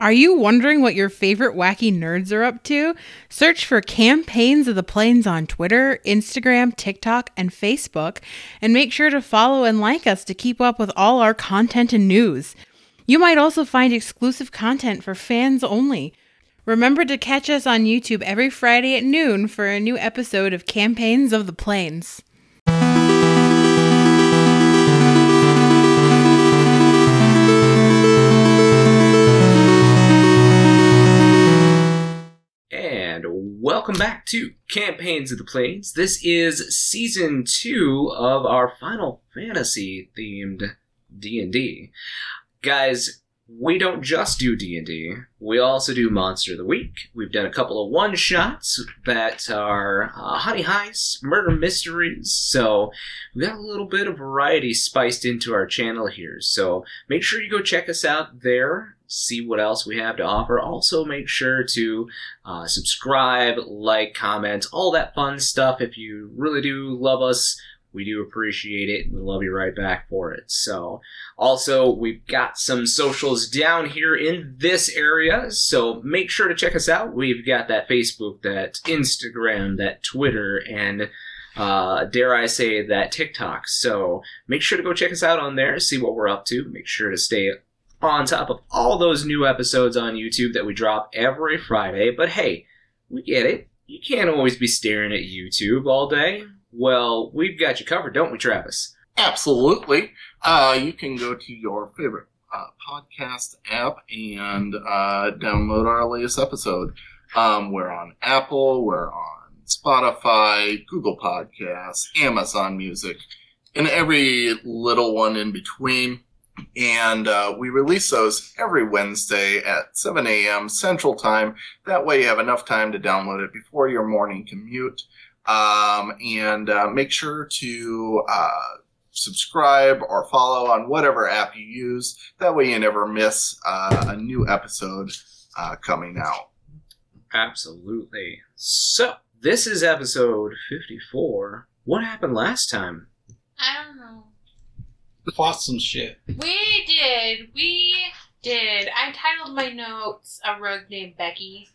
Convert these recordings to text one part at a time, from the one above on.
Are you wondering what your favorite wacky nerds are up to? Search for Campaigns of the Plains on Twitter, Instagram, TikTok, and Facebook, and make sure to follow and like us to keep up with all our content and news. You might also find exclusive content for fans only. Remember to catch us on YouTube every Friday at noon for a new episode of Campaigns of the Plains. Welcome back to Campaigns of the Plains. This is season two of our Final Fantasy themed D&D. Guys, we don't just do D&D. We also do Monster of the Week. We've done a couple of one-shots that are uh, honey heists, murder mysteries. So we've got a little bit of variety spiced into our channel here. So make sure you go check us out there. See what else we have to offer. Also, make sure to uh, subscribe, like, comment, all that fun stuff. If you really do love us, we do appreciate it. We love you right back for it. So, also, we've got some socials down here in this area. So, make sure to check us out. We've got that Facebook, that Instagram, that Twitter, and uh, dare I say that TikTok. So, make sure to go check us out on there, see what we're up to. Make sure to stay on top of all those new episodes on YouTube that we drop every Friday. But hey, we get it. You can't always be staring at YouTube all day. Well, we've got you covered, don't we, Travis? Absolutely. Uh, you can go to your favorite uh, podcast app and uh, download our latest episode. Um, we're on Apple, we're on Spotify, Google Podcasts, Amazon Music, and every little one in between. And uh, we release those every Wednesday at 7 a.m. Central Time. That way, you have enough time to download it before your morning commute. Um, and uh, make sure to uh, subscribe or follow on whatever app you use. That way, you never miss uh, a new episode uh, coming out. Absolutely. So, this is episode 54. What happened last time? I don't know. Fought some shit. We did. We did. I titled my notes "A Rogue Named Becky,"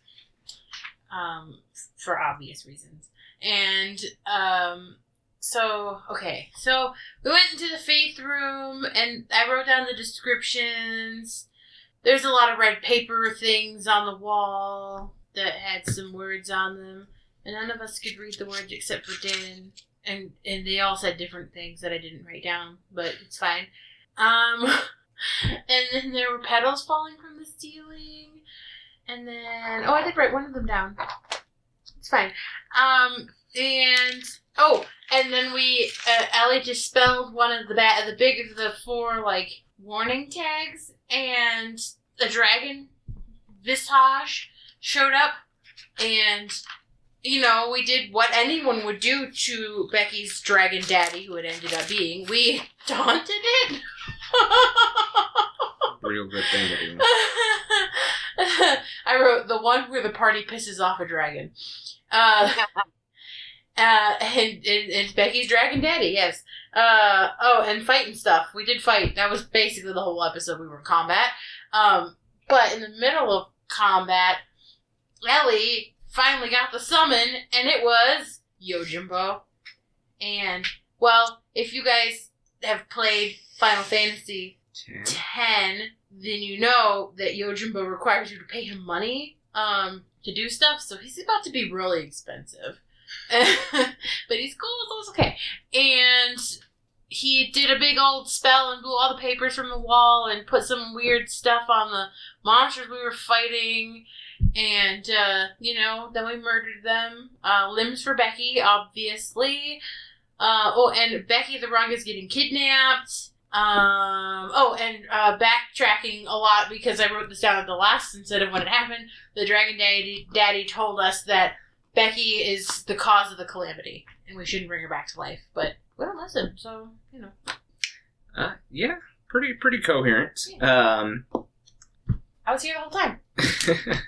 um, for obvious reasons. And um, so okay, so we went into the faith room, and I wrote down the descriptions. There's a lot of red paper things on the wall that had some words on them, and none of us could read the words except for Dan and and they all said different things that I didn't write down, but it's fine. Um, and then there were petals falling from the ceiling, and then oh, I did write one of them down. It's fine. Um, and oh, and then we uh, Ellie just spelled one of the bat the big of the four like warning tags, and a dragon visage showed up, and you know, we did what anyone would do to Becky's dragon daddy, who it ended up being. We taunted it. Real good thing to do. I wrote the one where the party pisses off a dragon. Uh, uh, and, and it's Becky's dragon daddy, yes. Uh, oh, and fighting stuff. We did fight. That was basically the whole episode. We were in combat. Um, but in the middle of combat, Ellie finally got the summon, and it was Yojimbo. And, well, if you guys have played Final Fantasy Ten. 10, then you know that Yojimbo requires you to pay him money um, to do stuff, so he's about to be really expensive. but he's cool, so it's okay. And he did a big old spell and blew all the papers from the wall and put some weird stuff on the monsters we were fighting and uh, you know, then we murdered them. Uh, limbs for Becky, obviously. Uh, oh, and Becky the Wrong is getting kidnapped. Um, oh, and uh, backtracking a lot because I wrote this down at the last instead of when it happened. The Dragon Daddy, Daddy told us that Becky is the cause of the calamity, and we shouldn't bring her back to life. But we don't listen, so you know. Uh, yeah, pretty pretty coherent. Um, I was here the whole time.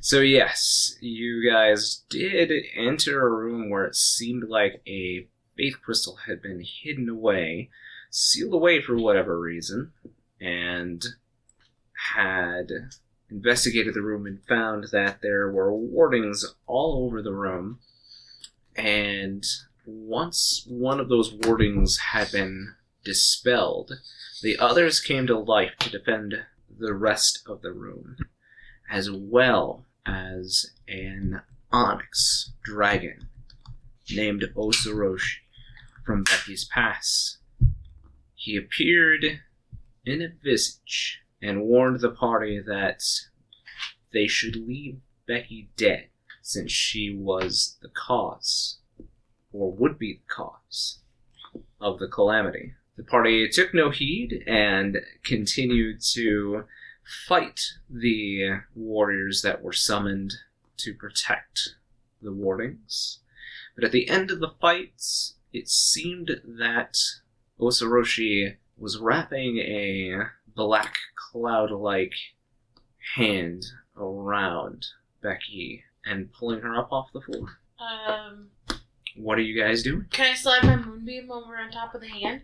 so yes, you guys did enter a room where it seemed like a faith crystal had been hidden away, sealed away for whatever reason, and had investigated the room and found that there were wardings all over the room. And once one of those wardings had been dispelled, the others came to life to defend the rest of the room, as well as an onyx dragon named Osoroshi from Becky's Pass. He appeared in a visage and warned the party that they should leave Becky dead since she was the cause, or would be the cause, of the calamity. The party took no heed and continued to fight the warriors that were summoned to protect the wardings. But at the end of the fight, it seemed that Osoroshi was wrapping a black cloud like hand around Becky and pulling her up off the floor. Um, What are you guys doing? can I slide my moonbeam over on top of the hand?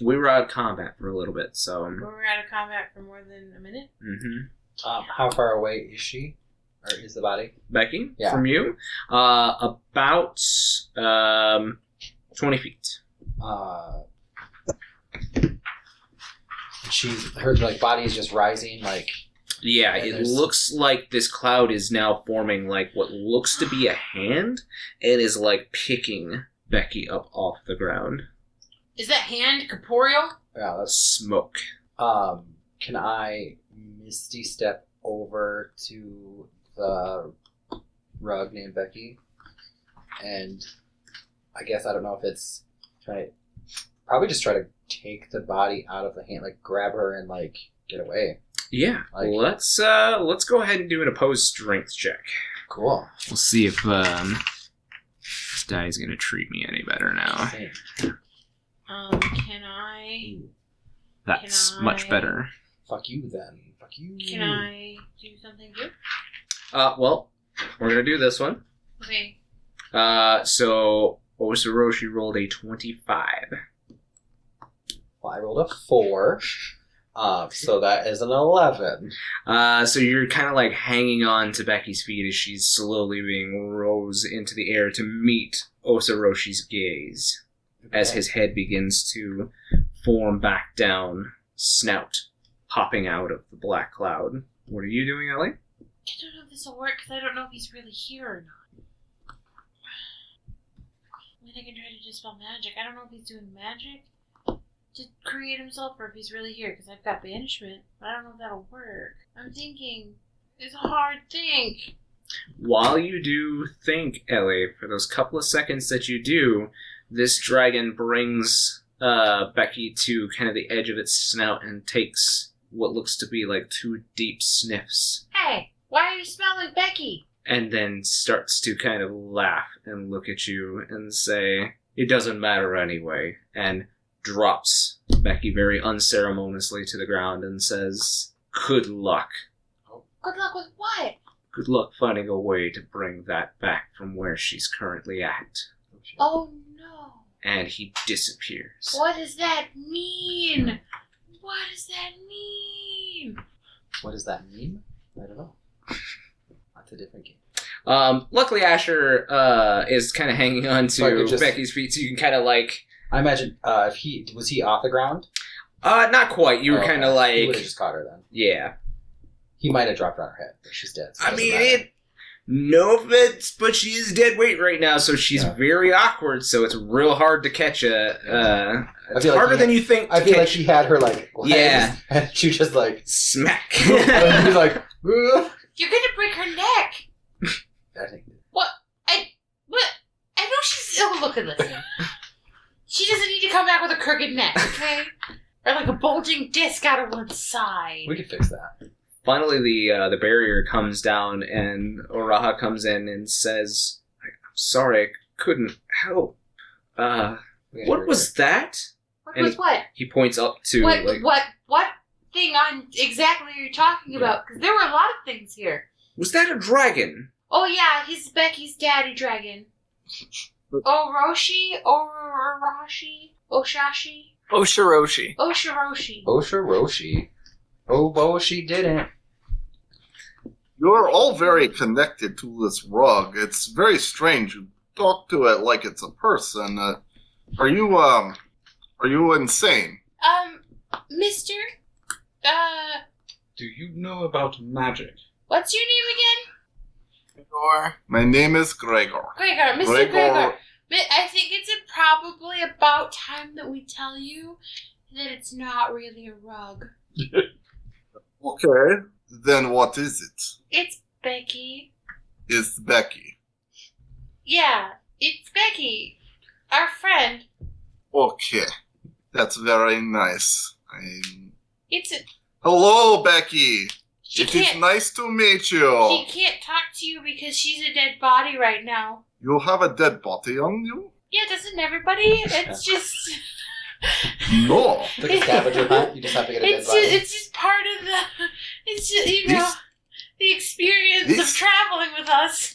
We were out of combat for a little bit, so. We were out of combat for more than a minute. hmm Um, how far away is she? Or is the body? Becky, Yeah. from you, uh, about um, 20 feet. Uh, she's her like body is just rising. Like Yeah, And it there's- looks like this cloud is now forming like what looks to be a hand and is like picking Becky up off the ground. Is that hand corporeal? yeah, that's Smoke. Um, can I misty step over to the rug named Becky? And I guess I don't know if it's try probably just try to take the body out of the hand, like grab her and like get away. Yeah, Like- let's uh let's go ahead and do an opposed strength check. Cool. We'll see if um this die is gonna treat me any better now. Same. Um, can I? That's Can much better. Fuck you then. Fuck you. Can I do something good? Uh well, we're gonna do this one. Okay. Uh so Osoroshi rolled a twenty-five. Well, I rolled a four. Uh, so that is an eleven. Uh, so you're kind of like hanging on to Becky's feet as she's slowly being rose into the air to meet Osoroshi's gaze as his head begins to form back down, snout popping out of the black cloud. What are you doing, Ellie? I don't know if this will work because I don't know if he's really here or not. I mean, I can try to dispel magic. I don't know if he's doing magic to create himself or if he's really here because I've got banishment, but I don't know if that'll work. I'm thinking. It's a hard think. While you do think, Ellie, for those couple of seconds that you do, this dragon brings uh, Becky to kind of the edge of its snout and takes what looks to be like two deep sniffs Hey, why are you smelling Becky? and then starts to kind of laugh and look at you and say, It doesn't matter anyway, and drops Becky very unceremoniously to the ground and says, Good luck. Good luck with what? Good luck finding a way to bring that back from where she's currently at. Oh no. And he disappears. What does that mean? What does that mean? What does that mean? I don't know. That's a different game. Um, luckily, Asher uh, is kind of hanging on So I to could just- Becky's feet, so you can kind of like. I imagine uh, if he was he off the ground, Uh, not quite. You were Oh, kind of okay. he like. would have just caught her then. Yeah. He might have dropped her on her head, but she's dead. so I doesn't mean, matter. it. No offense, but she is dead weight right now, so she's Yeah. very awkward. So it's real hard to catch a. Uh, it's feel like harder he- than you think. I to feel like catch- she had her like legs, Yeah. and she just like smack. and he's like "Ugh." You're gonna break her neck. I think I what? I know she's. Oh, look at listen. She doesn't need to come back with a crooked neck, okay? or like a bulging disc out of one side. we could fix that. Finally, the uh, the barrier comes down, and Oraha comes in and says, "I'm sorry, I couldn't help. Uh, We what do it. was that?" what and was what? He points up to What? like, What? What thing on exactly are you talking Yeah. about? Because there were a lot of things here. "Was that a dragon?" Oh yeah, he's Becky's daddy dragon. Oroshi, Oroshi, Oshashi, Oshiroshi. Oshiroshi. Osha Roshi. Oh, bo, she didn't. You're all very connected to this rug. It's very strange. You talk to it like it's a person. Uh, are you um? Are you insane? Um, Mister, uh, Do you know about magic? what's your name again? Gregor. My name is Gregor. Gregor, Mr. Gregor. Mi- I think it's a probably about time that we tell you that it's not really a rug. Okay. Then what is it? It's Becky. It's Becky. Yeah, it's Becky, our friend. Okay. That's very nice. I'm... It's a, Hello, Becky. she it is nice to meet you. she can't talk to you because she's a dead body right now. You have a dead body on you? Yeah, doesn't everybody? It's just No. It's like a scavenger hunt. You just have to get a dead body. just, it's just part of the it's just you know the experience this- of traveling with us.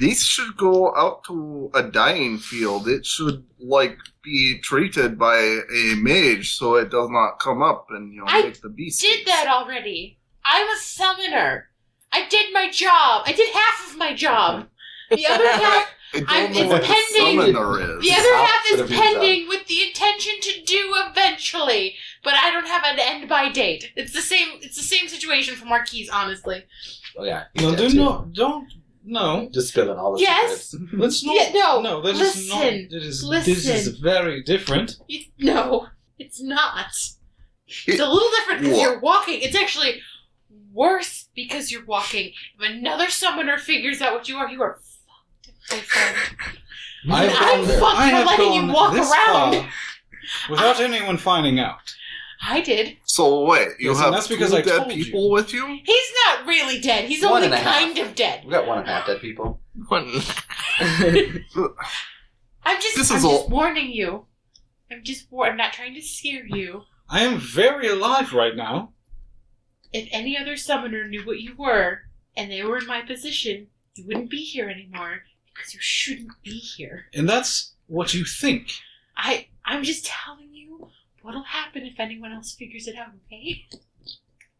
These should go out to a dying field. It should like be treated by a mage so it does not come up and you know I make the beast. Did that already. I'm a summoner. I did my job. I did half of my job. The other half I don't I'm- know it's what pending. a summoner is. The other half is of your job. pending with the intention to do eventually, but I don't have an end by date. It's the same. It's the same situation for Marquies, honestly. oh yeah. No, do not. Don't. No. Just spilling all the Yes. secrets. Let's not. Yeah, no, No, that is listen, not. It is. This is very different. You, no, it's not. It's a little different because you're walking. It's actually worse because you're walking. If another summoner figures out what you are, you are fucked, my friend. I And have I'm gone- fucked I for have letting you gone walk this around. far without anyone finding out. I did. So wait, you Yes, and have that's because two I dead told you. people with you? He's not really dead. He's One only and a half. kind of dead. We got one and a half dead people. I'm just. This I'm is just all- warning you. I'm just. War- I'm not trying to scare you. I am very alive right now. If any other summoner knew what you were, and they were in my position, you wouldn't be here anymore because you shouldn't be here. And that's what you think. I. I'm just telling you what'll happen if anyone else figures it out. Okay.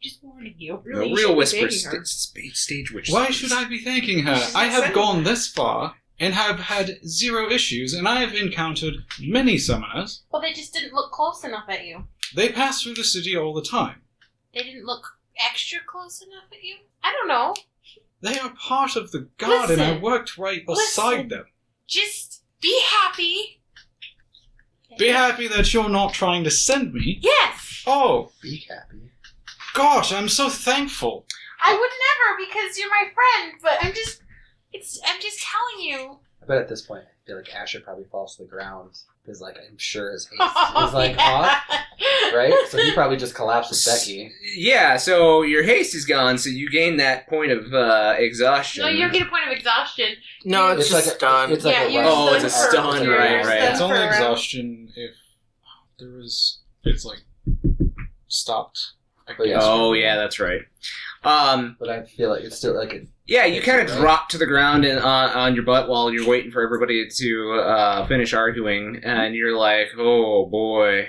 Just warning you. No, Really, you real shouldn't whisper st- st- stage witch. Why should I be thanking her? I have saying gone this far and have had zero issues, and I have encountered many summoners. Well, they just didn't look close enough at you. They pass through the city all the time. They didn't look extra close enough at you. I don't know. They are part of the guard, and I worked right beside Listen. them. Just be happy. Be happy that you're not trying to send me. Yes. Oh, Be happy. gosh, I'm so thankful. I would never because you're my friend. But I'm just. It's. I'm just telling you. I bet at this point, I feel like Asher probably falls to the ground because, like, I'm sure his haste is like off, right? So he probably just collapsed with Becky. Yeah, so your haste is gone, so you gain that point of uh, exhaustion. No, you don't get a point of exhaustion. No, It's it's, like a- done. it's like yeah, a. Oh, it's a stun, you're right, right. It's only a round. exhaustion if there is. It's like stopped. I Oh, yeah. guess. Oh yeah, that's right. Um, But I feel like it's still like it. Yeah, you kind of drop to the ground and uh, on your butt while you're waiting for everybody to uh, finish arguing, and you're like, "Oh boy!"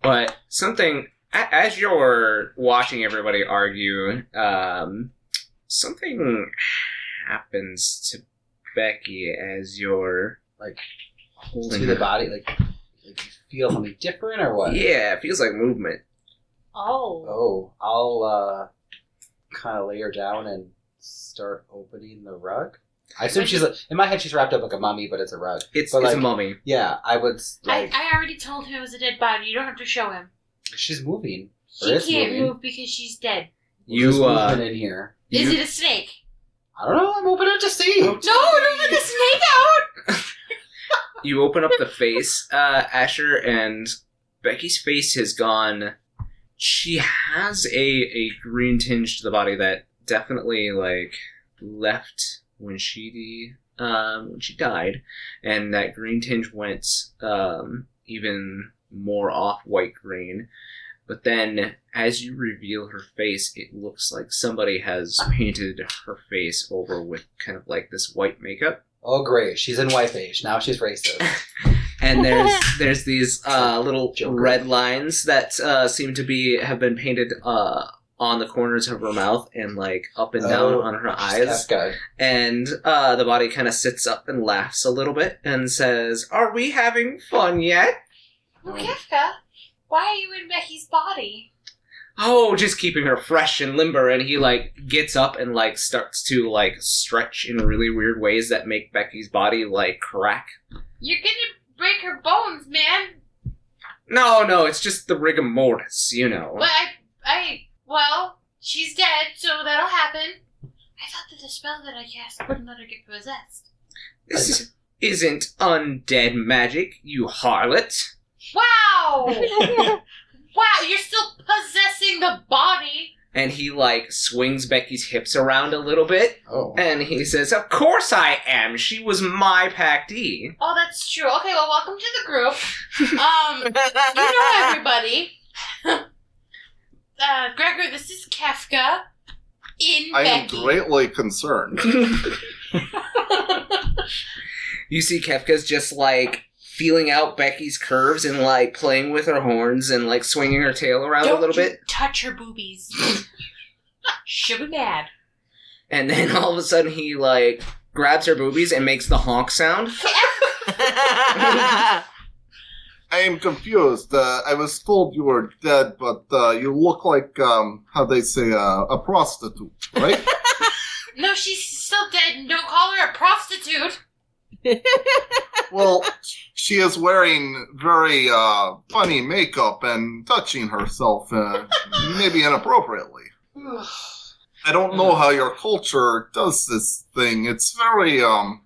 But something as you're watching everybody argue, um, something happens to Becky as you're Like, holding to the body, like, like you feel something different or what? Yeah, it feels like movement. Oh. Oh, I'll uh, kind of lay her down and start opening the rug. I assume she's in my head. She's wrapped up like a mummy, but it's a rug. It's But, it's a mummy. Yeah, I would like. I, I already told him it was a dead body. You don't have to show him. she's moving. She can't moving. move because she's dead. You There's uh, in here. Is you- it a snake? I don't know. I'm opening to see. No, don't let the snake out. you open up the face, uh, Asher, and Becky's face has gone. She has a a green tinge to the body that definitely like left when she um when she died, and that green tinge went um even more off white green. But then, as you reveal her face, it looks like somebody has painted her face over with kind of like this white makeup. Oh, great. She's in white beige. Now she's racist. and there's there's these uh, little Joker. red lines that uh, seem to be have been painted uh, on the corners of her mouth and like up and down Oh, on her eyes. And uh, the body kind of sits up and laughs a little bit and says, Are we having fun yet? Well, Oh. Kefka, why are you in Becky's body? Oh, just keeping her fresh and limber. And he like gets up and like starts to like stretch in really weird ways that make Becky's body like crack. You're gonna break her bones, man. No, no, it's just the rigor mortis, you know. Well, I, I, well, she's dead, so that'll happen. I thought that the spell that I cast wouldn't let her get possessed. This isn't undead magic, you harlot. Wow! wow, you're still possessing the body. And he like swings Becky's hips around a little bit, Oh. and he says, "Of course I am. She was my pactee." Oh, that's true. Okay, well, welcome to the group. Um, you know everybody. uh, Gregor, this is Kefka in I am greatly concerned. you see, Kefka's just like feeling out Becky's curves and like playing with her horns and like swinging her tail around Don't a little you bit. touch her boobies. She'll be mad. And then all of a sudden, he like grabs her boobies and makes the honk sound. I am confused. Uh, I was told you were dead, but uh, you look like, um, how they say, uh, a prostitute, right? No, she's still dead, don't call her a prostitute. well, she is wearing very uh, funny makeup and touching herself, uh, maybe inappropriately. I don't know how your culture does this thing. It's very um,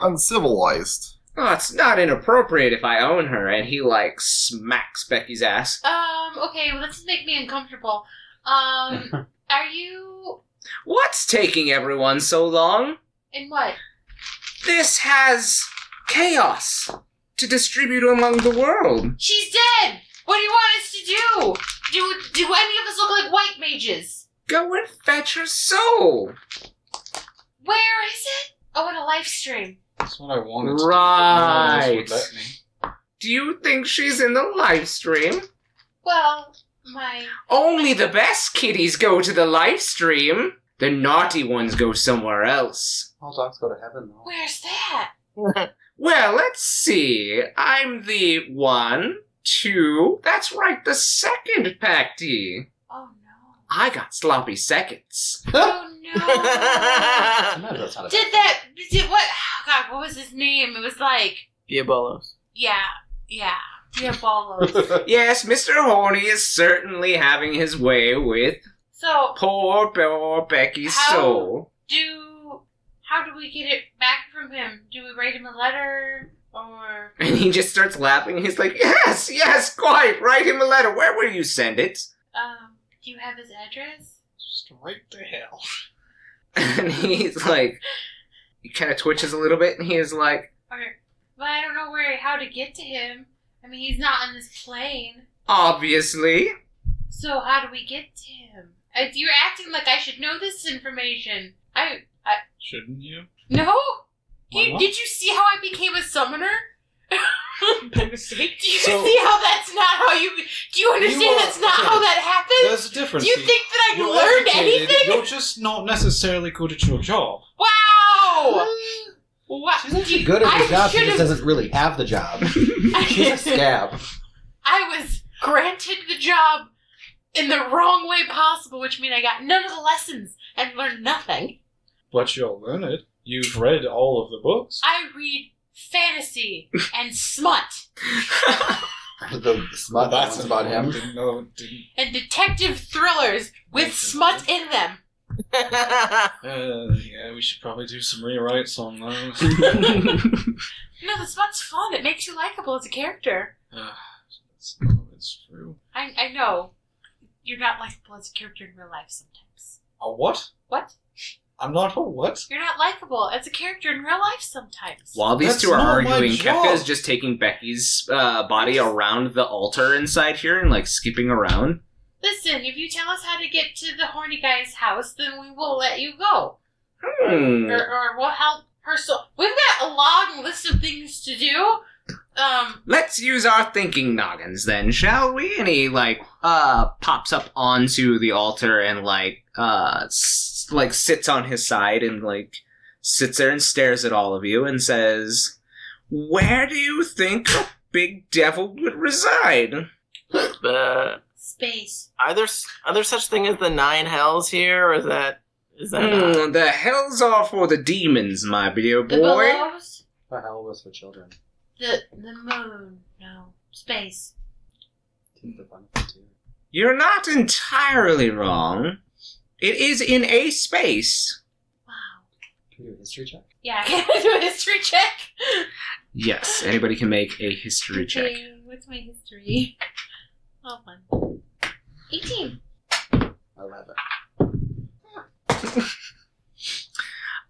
uncivilized. Oh, it's not inappropriate if I own her. And he like smacks Becky's ass. Um, okay, well, this make me uncomfortable. Um, are you. What's taking everyone so long? In what? This has chaos to distribute among the world. She's dead! What do you want us to do? Do, do any of us look like white mages? Go and fetch her soul. Where is it? Oh, in a live stream. That's what I wanted. to Right. Do, but no one else would let me. Do you think she's in the live stream? Well, my. Only the best kitties go to the live stream. The naughty ones go somewhere else. All dogs go to heaven, though. Where's that? Well, let's see. I'm the one, two. That's right, the second Pacty. Oh no. I got sloppy seconds. Oh no. Sometimes that's not a did that. Did what? Oh, God, what was his name? It was like. Diabolos. Yeah. Yeah. Diabolos. Yes, Mr. Horny is certainly having his way with so, poor, poor Becky's How- soul. do. How do we get it back from him? Do we write him a letter? Or. And he just starts laughing. He's like, Yes, yes, quite. Write him a letter. Where will you send it? Um, do you have his address? Straight to hell. And he's like, he kind of twitches a little bit, and he is like, Okay. But I don't know where how to get to him. I mean, he's not on this plane. Obviously. So how do we get to him? Uh, you're acting like I should know this information. I Shouldn't you? no. Why You, not? did you see how I became a summoner? By mistake. Do you So- see how that's not how you? Do you understand You are- that's not okay. how that happened? There's a difference. Do you think that I've You're learned educated, anything? You're just not necessarily good at your job. Wow! Mm. Wow! She's actually good at I her job. She just doesn't really have the job. She's a scab. I was granted the job in the wrong way possible, which means I got none of the lessons and learned nothing. But you're learned. You've read all of the books. I read fantasy and smut The smut that's ones about him. Didn't know. Didn't. and detective thrillers with smut in them. Uh, yeah, we should probably do some rewrites on those. No, the smut's fun. It makes you likable as a character. uh, that's it's true. I, I know. You're not likable as a character in real life sometimes. A what? What? I'm not a what? You're not likable as a character in real life sometimes. While these That's two are not my arguing, job. Kefka is just taking Becky's uh, body around the altar inside here and like skipping around. Listen, if you tell us how to get to the horny guy's house, then we will let you go. Hmm. Or, or we'll help her so We've got a long list of things to do. Um, Let's use our thinking noggins then, shall we? And he like uh pops up onto the altar and like uh s- like sits on his side and like sits there and stares at all of you and says, "Where do you think a big devil would reside?" Uh, space. are there s- are there such thing as the nine hells here, or is that is that not? Hmm, the hells are for the demons, my dear The boy. belows. The hell was for children. The the moon. No space. Tis the fun too. You're not entirely wrong. It is in a space. Wow. Can we do a history check? Yeah, can I do a history check? Yes, anybody can make a history check. Okay, what's my history? Oh, fun. 18. Eleven.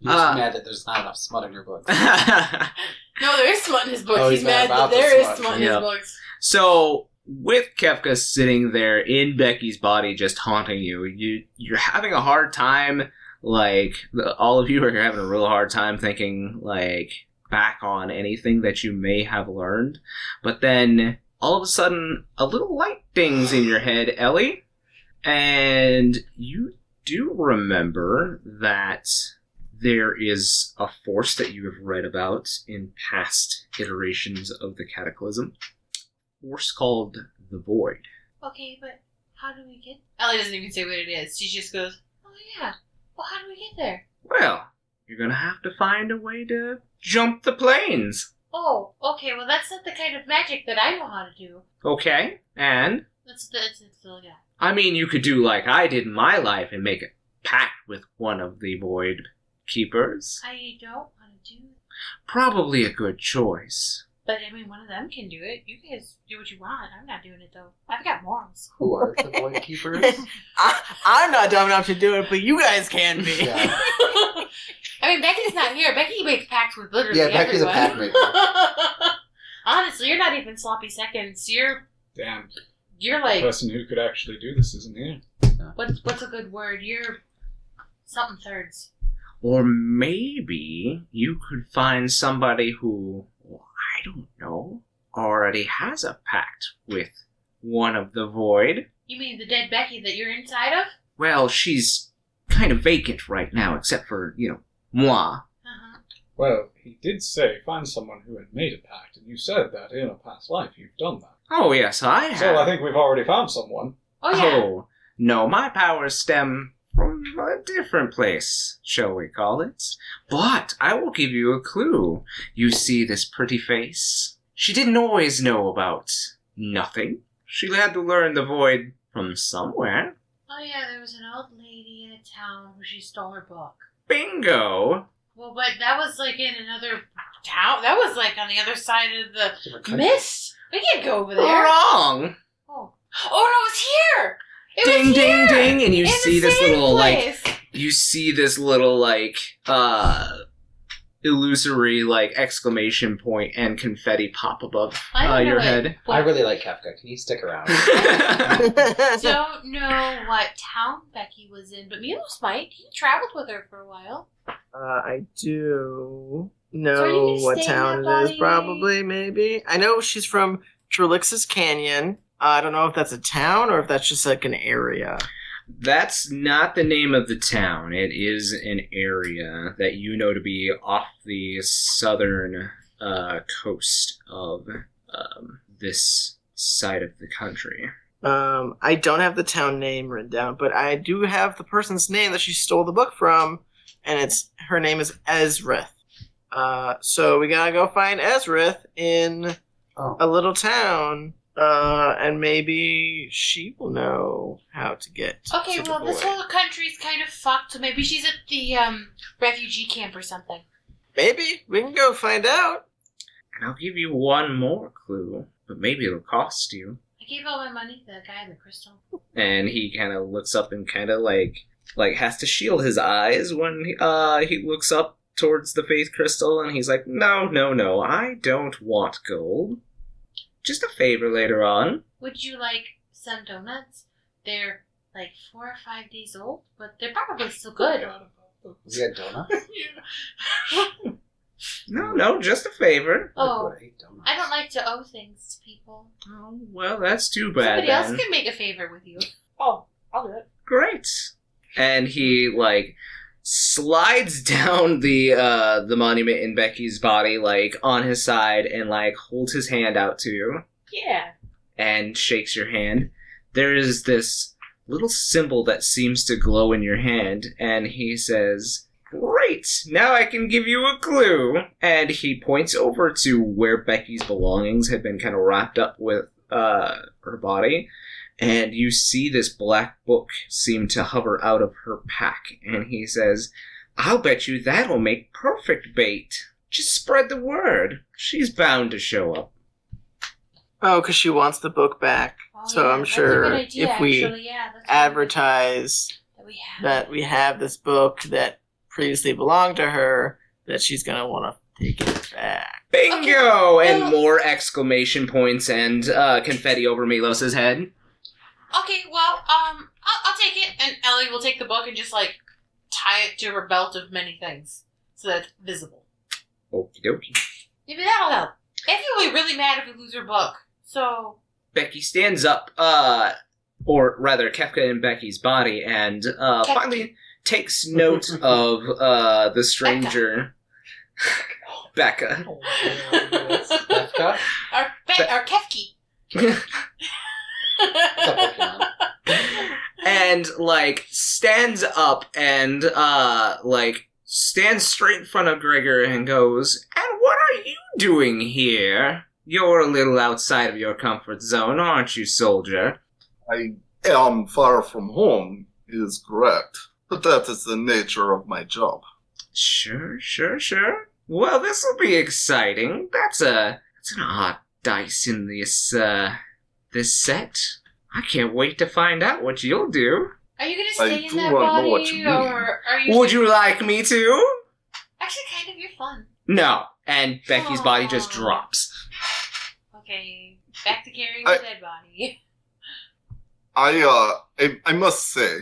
You're just Uh, mad that there's not enough smut in your book. No, there is smut in his books. Oh, he's, he's mad mad that about the there is smut. smut in Yeah. his books. So with Kefka sitting there in Becky's body, just haunting you, you you're having a hard time. Like all of you are having a real hard time thinking like back on anything that you may have learned. But then all of a sudden, a little light dings in your head, Ellie, and you do remember that there is a force that you have read about in past iterations of the Cataclysm force called the Void. Okay, but how do we get... Ellie doesn't even say what it is. She just goes, oh, yeah. Well, how do we get there? Well, you're gonna have to find a way to jump the planes. Oh, okay. Well, that's not the kind of magic that I know how to do. Okay? And, That's that's, that's the yeah. I mean, you could do like I did in my life and make a pact with one of the Void Keepers. I don't want to do. Probably a good choice. But I mean, one of them can do it. You guys do what you want. I'm not doing it though. I've got morals. Who are the void keepers? I, I'm not dumb enough to do it, but you guys can be. Yeah. I mean, Becky's not here. Becky makes pacts with literally Yeah, Becky's a everyone. pact Honestly, you're not even sloppy seconds. You're Damn, you're the like person who could actually do this isn't here. what's what's a good word? You're something thirds. Or maybe you could find somebody who, well, I don't know, already has a pact with one of the Void. You mean the dead Becky that you're inside of? Well, she's kind of vacant right now, except for, you know, moi. Uh-huh. Well, he did say find someone who had made a pact, and you said that in a past life you've done that. Oh, yes, I have. So I think we've already found someone. Oh yeah. Oh, no, my powers stem from a different place, shall we call it. But I will give you a clue. You see this pretty face? She didn't always know about nothing. She had to learn the void from somewhere. Oh yeah, there was an old lady in a town who she stole her book. Bingo! Well, but that was like in another town. That was like on the other side of the mist. We can't go over there. Wrong! Oh, oh no, it was here. It Ding, was ding, here! ding, and you In see this same little, like, you see this little like uh illusory like exclamation point and confetti pop above uh, don't know your what- head. I really like Kefka. Can you stick around? don't know what town Becky was in, but Milos might. He traveled with her for a while. Uh, I do So are you know gonna what town that it is, body? probably, maybe. I know she's from Trelixis Canyon. I don't know if that's a town or if that's just like an area. That's not the name of the town. It is an area that you know to be off the southern uh, coast of um, this side of the country. Um, I don't have the town name written down, but I do have the person's name that she stole the book from, and it's her name is Ezrith. Uh, so we gotta go find Ezrith in Oh. a little town, uh, and maybe she will know how to get. Okay, to the well, this whole country's kind of fucked, so maybe she's at the um refugee camp or something. maybe we can go find out. And I'll give you one more clue, but maybe it'll cost you. I gave all my money to the guy in the crystal. and he kind of looks up and kind of like like has to shield his eyes when he, uh he looks up towards the faith crystal and he's like no no no i don't want gold just a favor later on Would you like some donuts? They're like four or five days old, but they're probably still good. Was he a donut? No, no, just a favor. Oh, I hate donuts. I don't like to owe things to people. Oh, well, that's too bad. Somebody else then. can make a favor with you. Oh, I'll do it. Great. And he like slides down the uh the monument in Becky's body, like on his side, and like holds his hand out to you Yeah. and shakes your hand. There is this little symbol that seems to glow in your hand, and he says, Great! Now I can give you a clue! And he points over to where Becky's belongings had been kind of wrapped up with uh, her body, and you see this black book seem to hover out of her pack, and he says, I'll bet you that'll make perfect bait. Just spread the word. She's bound to show up. Oh, because she wants the book back. Oh, So yeah, I'm sure idea, if we. Yeah, that's really good Advertise that we have. that we have this book that previously belonged to her, that she's gonna want to take it back. Bingo! Okay, And more exclamation points and uh, confetti over Milos's head. Okay, well, um, I'll, I'll take it, and Ellie will take the book and just like tie it to her belt of many things so that it's visible. Okie dokie. Maybe that'll help. I feel be really mad if we lose her book. So Becky stands up, uh, or rather, Kefka in Becky's body, and uh, Kefka. finally takes note of uh, the stranger. Becca. Befka? our Be- our Kefki. It's a Pokemon. and like stands up and uh like stands straight in front of Gregor and goes, "And what are you doing here? You're a little outside of your comfort zone, aren't you, soldier?" I am far from home, is correct. But that is the nature of my job. Sure, sure, sure. Well, this will be exciting. That's a that's an odd dice in this uh this set. I can't wait to find out what you'll do. Are you gonna I stay in do that not know body, what you mean. or are you? Would you like me to? Actually, kind of. You're fun. No. And Becky's body just Aw. drops. Okay, back to carrying I- the dead body. I, uh, I, I must say,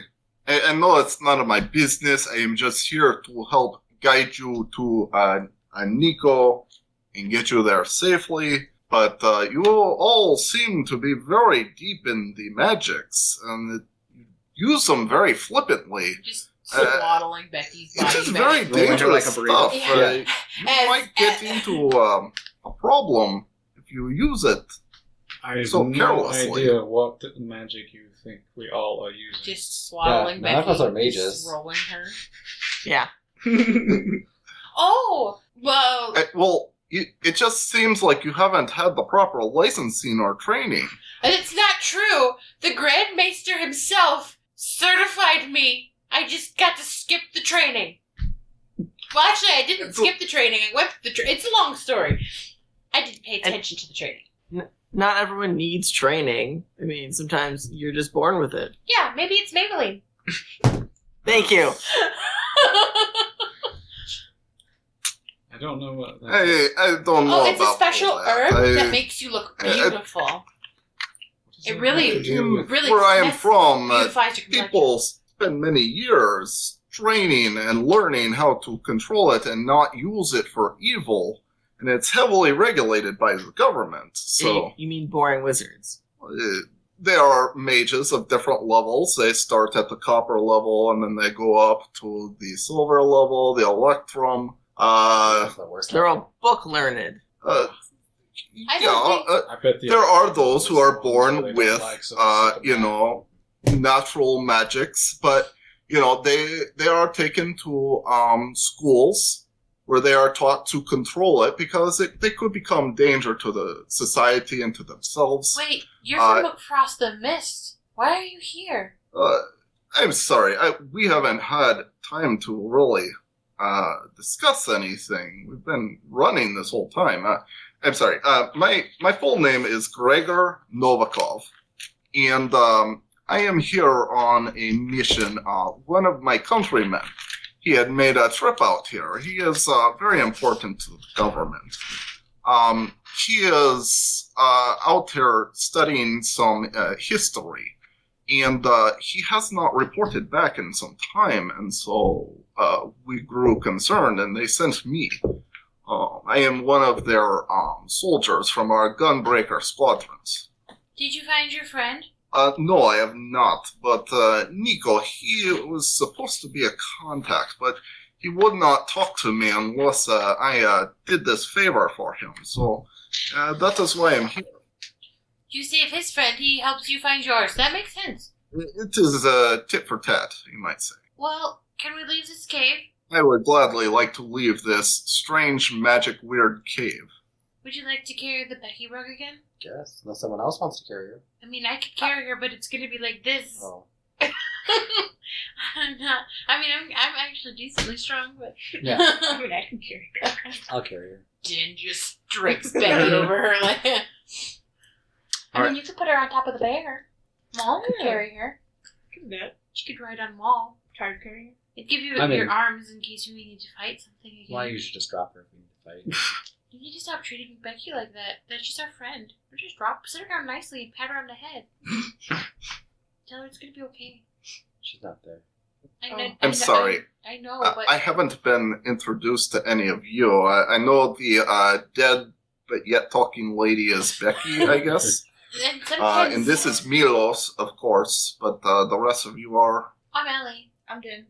I, I know it's none of my business. I am just here to help guide you to, uh, uh Nico and get you there safely. But, uh, you all seem to be very deep in the magics, and it, you use them very flippantly. Just Uh, swaddling Becky's body. It's very Rolling her like dangerous a burrito. stuff. Yeah. Uh, you As- might get as- into um, a problem if you use it. I have So no idea what magic you think we all are using. Just swaddling Yeah, none Becky. of us are just mages. Rolling her. Yeah. Oh, well, Uh, well, it, it just seems like you haven't had the proper licensing or training. And it's not true. The Grand Maester himself certified me. I just got to skip the training. Well, actually, I didn't It's- skip the training. I went the. Tra- it's a long story. I didn't pay attention to the training. Not everyone needs training. I mean, sometimes you're just born with it. Yeah, maybe it's Maybelline. Thank you. I don't know what that I. I don't know oh, it's a special that. herb I- that makes you look I- I- beautiful. It really- have to really where I am from, uh, Beautifies your complexion. people spend many years training and learning how to control it and not use it for evil. And it's heavily regulated by the government. So you, you mean boring wizards? uh, there are mages of different levels. They start at the copper level and then they go up to the silver level, the electrum. Uh, That's the worst. They're all book learned. uh, I yeah, don't think- uh, I bet the there are those who are born with, like, so uh, you know, natural magics, but you know they they are taken to um, schools where they are taught to control it because it, they could become danger to the society and to themselves. Wait, you're Uh, from across the mist. Why are you here? Uh, I'm sorry, I, we haven't had time to really uh, discuss anything. We've been running this whole time. Uh, I'm sorry. Uh, my my full name is Gregor Novikov, and um, I am here on a mission. Uh, one of my countrymen, he had made a trip out here. He is uh, very important to the government. Um, he is out here studying some history and uh, he has not reported back in some time, and so uh, we grew concerned, and they sent me. Um, I am one of their um, soldiers from our gunbreaker squadrons. Did you find your friend? Uh, no, I have not. But uh, Nico, he was supposed to be a contact, but he would not talk to me unless uh, I uh, did this favor for him. So uh, that is why I'm here. You save his friend, he helps you find yours. That makes sense. It is a tit for tat, you might say. Well, can we leave this cave? I would gladly like to leave this strange, magic, weird cave. Would you like to carry the Befka rug again? Yes, unless someone else wants to carry her. I mean, I could carry her, but it's gonna be like this. Oh, I'm not. I mean, I'm, I'm actually decently strong, but Yeah. I mean, I can carry her. I'll carry her. Jen just drapes Befka over her like. I mean, Alright. you could put her on top of the bear. Maul could Yeah. carry her. Can that? She could ride on Maul. Card carrying. Her. It'd give you I mean- your arms in case you need to fight something again. Why you should just drop her if we need to fight. You need to stop treating Befka like that. That she's our friend. Or just drop, sit her down nicely and pat her on the head. Tell her it's gonna be okay. She's not there. I Oh. know, I I'm know- sorry. I, I know, I, I haven't been introduced to any of you. I, I know the uh, dead but yet talking lady is Befka, I guess. and Uh, and this is Milos, of course, but uh, the rest of you are. I'm Ellie. I'm Jen.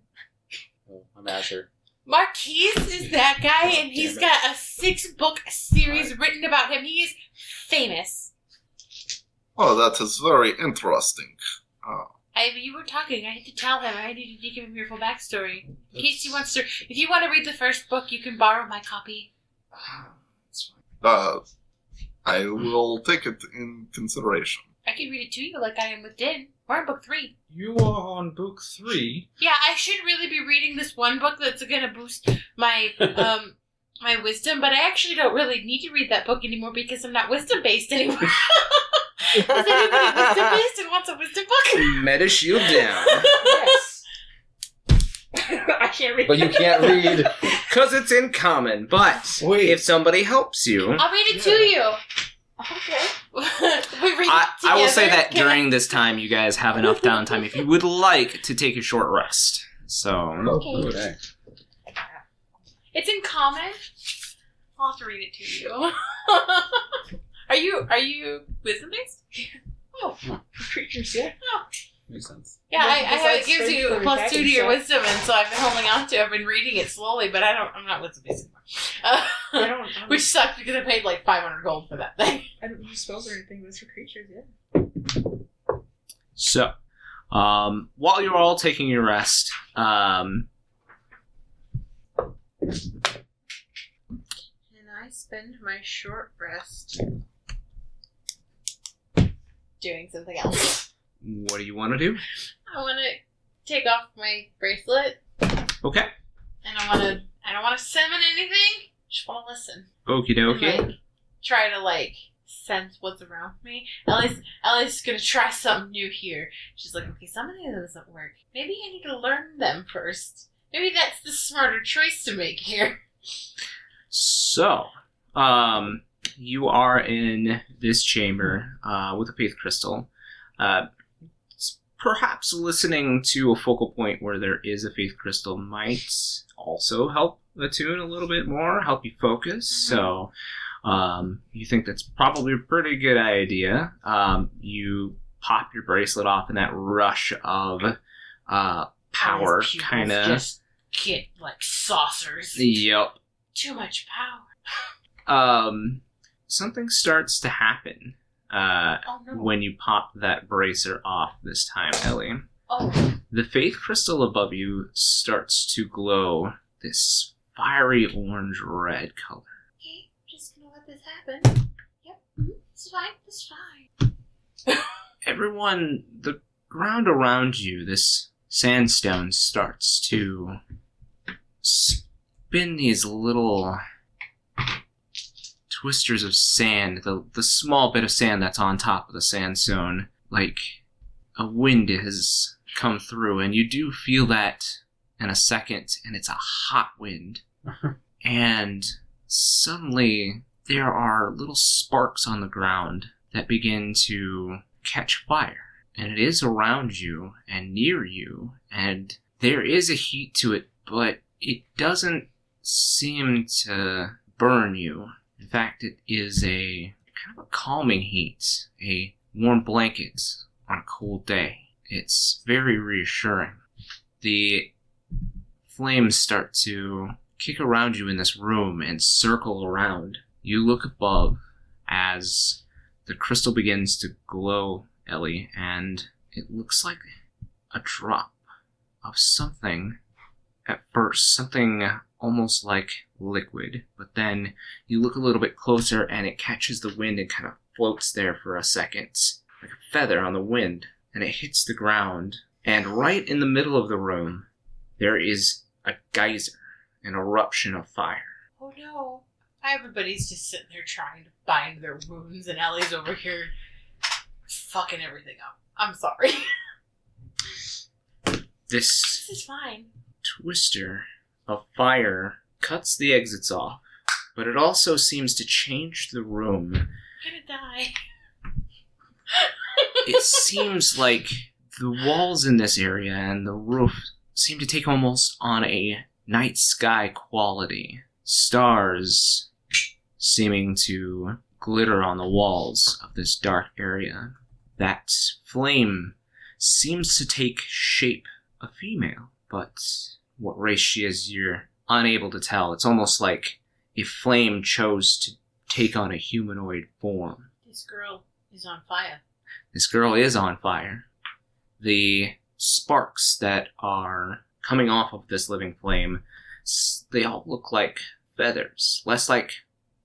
Oh, I'm Asher. Marquies is that guy, and he's Damn it. got a six book series written about him. He is famous. Oh, that is very interesting. Uh, I, you were talking. I had to tell him. I needed to give him your full backstory. In case he wants to. If you want to read the first book, you can borrow my copy. uh, I will take it in consideration. I can read it to you like I am with Din. We're in book three. You are on book three. Yeah, I should really be reading this one book that's gonna boost my um my wisdom, but I actually don't really need to read that book anymore because I'm not wisdom based anymore. Is anybody wisdom based and wants a wisdom book? Meta shield down. Yes. I can't read. But you can't read. Because it's in common, but Wait. if somebody helps you. I'll read it to you. Okay. we read I, it I will say that Can I- during this time, you guys have enough downtime if you would like to take a short rest. So, Okay. Okay. It's in common. I'll have to read it to you. are you are you wisdom based? Oh, hmm. Creatures, yeah. Oh. Makes sense. yeah. I, I have it Besides gives you plus attacking two to your stuff. wisdom, and so I've been holding on to. I've been reading it slowly, but I don't. I'm not wisdom based anymore. Uh, I don't. I don't, which sucks because I paid like 500 gold for that thing. I don't use spells or anything. That's for creatures, yeah. so um, while you're all taking your rest, um, And I spend my short rest doing something else. What do you want to do? I want to take off my bracelet, Okay. and I want to. I don't want to summon anything. Just want to listen. Okie dokie. like, try to like sense what's around me. Ellie's Ellie's gonna try something new here. She's like, okay, some of these doesn't work. Maybe I need to learn them first. Maybe that's the smarter choice to make here. So, um, you are in this chamber uh, with a faith crystal. Uh, perhaps listening to a focal point where there is a faith crystal might also help attune a little bit more, help you focus. So, um, you think that's probably a pretty good idea. Um, you pop your bracelet off, and that rush of uh, power kind of. just get like saucers. Yep. Too much power. um, something starts to happen uh, Oh no. when you pop that bracer off this time, Ellie. Oh. The faith crystal above you starts to glow this fiery orange red color. Okay, I'm just gonna let this happen. Yep. mhm, It's fine. It's fine. Everyone, the ground around you, this sandstone starts to spin these little twisters of sand, the, the small bit of sand that's on top of the sandstone, like a wind has come through, and you do feel that in a second, and it's a hot wind. Uh-huh. and suddenly, there are little sparks on the ground that begin to catch fire. And it is around you and near you, and there is a heat to it, but it doesn't seem to burn you. In fact, it is a kind of a calming heat, a warm blanket on a cold day. It's very reassuring. The flames start to kick around you in this room and circle around. You look above as the crystal begins to glow, Ellie, and it looks like a drop of something at first, something almost like liquid, but then you look a little bit closer and it catches the wind and kind of floats there for a second, like a feather on the wind, and it hits the ground. And right in the middle of the room, there is a geyser, an eruption of fire. Oh no. Everybody's just sitting there trying to bind their wounds, and Ellie's over here fucking everything up. I'm sorry. This this is fine. twister of fire cuts the exits off, but it also seems to change the room. I'm gonna die. It seems like the walls in this area and the roof seem to take almost on a night sky quality. Stars seeming to glitter on the walls of this dark area. That flame seems to take shape a female, but what race she is, you're unable to tell. It's almost like if Flame chose to take on a humanoid form. This girl is on fire. This girl is on fire. The sparks that are coming off of this living flame, they all look like feathers. Less like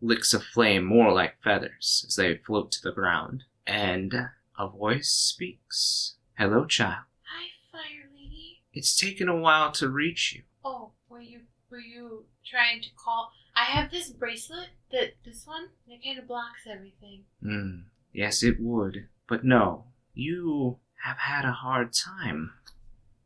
licks of flame, more like feathers as they float to the ground. And a voice speaks. Hello, child. Hi, fire lady. It's taken a while to reach you. Oh, were you were you trying to call? I have this bracelet that this one that kind of blocks everything. Hmm. Yes, it would. But no, you have had a hard time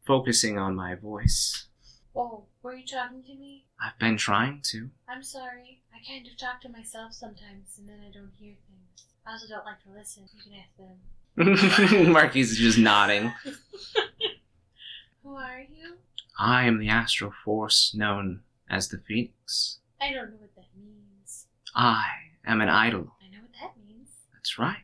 focusing on my voice. Oh, were you talking to me? I've been trying to. I'm sorry. I kind of talk to myself sometimes, and then I don't hear things. I also don't like to listen. You can ask them. Marquies is just nodding. Who are you? I am the astral force known as the Phoenix. I don't know what that means. I am an idol. I know what that means. That's right.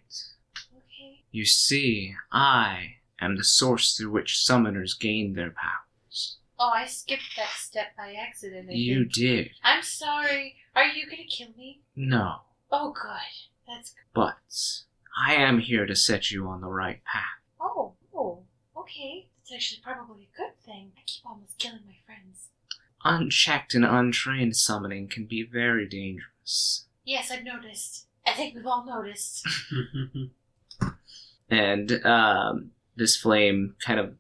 Okay. You see, I am the source through which summoners gain their powers. Oh, I skipped that step by accident. I You think. did. I'm sorry. Are you gonna kill me? No, Oh, good. That's good. but I am here to set you on the right path. Oh, oh, okay. It's actually probably a good thing. I keep almost killing my friends. Unchecked and untrained summoning can be very dangerous. Yes, I've noticed. I think we've all noticed. and um, this flame kind of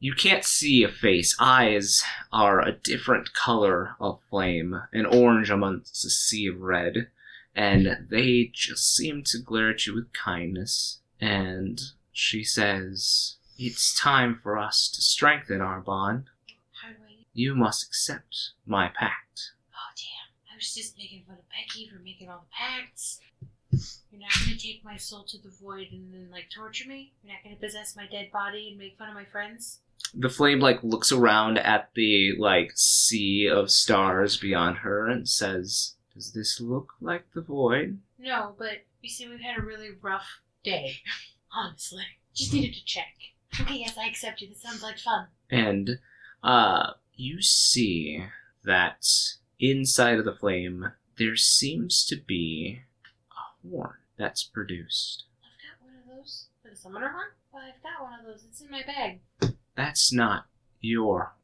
you can't see a face eyes are a different color of flame an orange amongst a sea of red and they just seem to glare at you with kindness and she says it's time for us to strengthen our bond How do I? you must accept my pact Oh, damn. I was just making fun of Befka for making all the pacts. You're not gonna take my soul to the void and then, like, torture me? You're not gonna possess my dead body and make fun of my friends? the flame like looks around at the like sea of stars beyond her and says does this look like the void No, but you see, we've had a really rough day. Honestly. Just needed to check. Okay, yes, I accept you. This sounds like fun. and uh you see that inside of the flame there seems to be a horn that's produced I've got one of those. For the summoner horn? Well, I've got one of those. It's in my bag. that's not your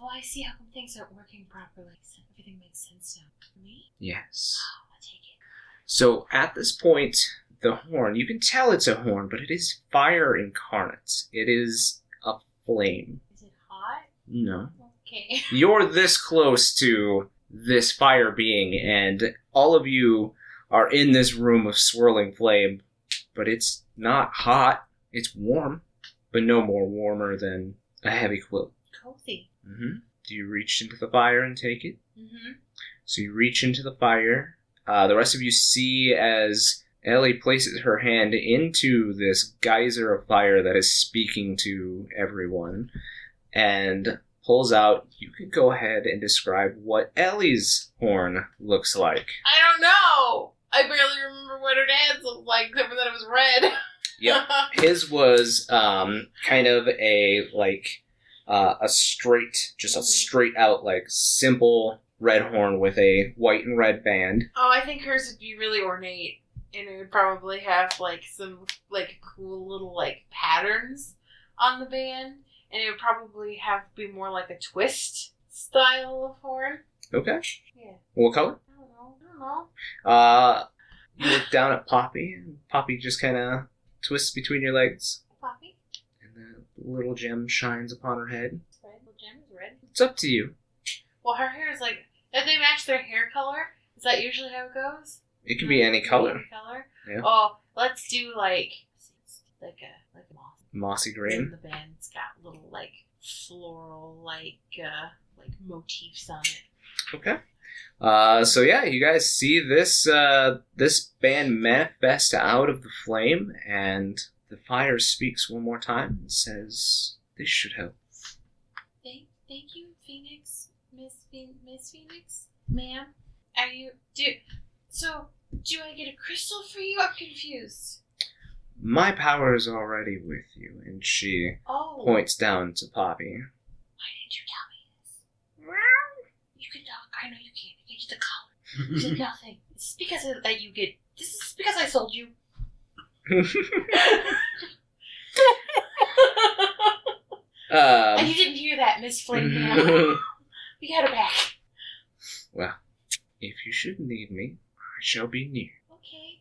Oh, I see how come things aren't working properly. Everything makes sense now. Me? yes Oh, I'll take it. so at this point the horn you can tell it's a horn but it is fire incarnate it is a flame Is it hot? no Okay. you're this close to this fire being, and all of you are in this room of swirling flame, but it's not hot. It's warm, but no more warmer than a heavy quilt. Cozy. hmm Do you reach into the fire and take it? Mm-hmm. So you reach into the fire. Uh, the rest of you see as Ellie places her hand into this geyser of fire that is speaking to everyone. And pulls out. You can go ahead and describe what Ellie's horn looks like. I don't know. I barely remember what her dad's looked like, except for that it was red. Yep. His was um, kind of a like uh, a straight, just a straight out like simple red horn with a white and red band. oh, I think hers would be really ornate, and it would probably have like some like cool little like patterns on the band, and it would probably have be more like a twist style of horn. Okay. Yeah. What color? I don't know. I don't know. Uh, you look down at Poppy, and Poppy just kind of twists between your legs, Poppy. and the little gem shines upon her head. Red. Well, gem is red. It's up to you. Well, her hair is like. If they match their hair color, is that usually how it goes? It can be any color. Any color. Yeah. Oh, let's do like like a like moss. Mossy And green. the band's got little like floral like uh like motifs on it. Okay. Uh, so yeah, you guys see this uh, this band manifest out of the flame, and the fire speaks one more time and says, "This should help." Thank thank you, Phoenix, Miss Phe- Miss Phoenix, ma'am. Are you do so? Do I get a crystal for you? I'm confused. My power is already with you, and she Oh, points down to Poppy. why didn't you tell me this? You can talk. I know you can. You get the collar. You said nothing. This is because of, that you get. This is because I sold you. and um, you didn't hear that, Miss Flame we got her back. well, if you should need me, shall be near. Okay.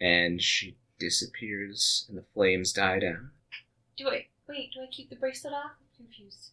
And she disappears, and the flames die down. Do I wait? Do I keep the bracelet off? I'm confused.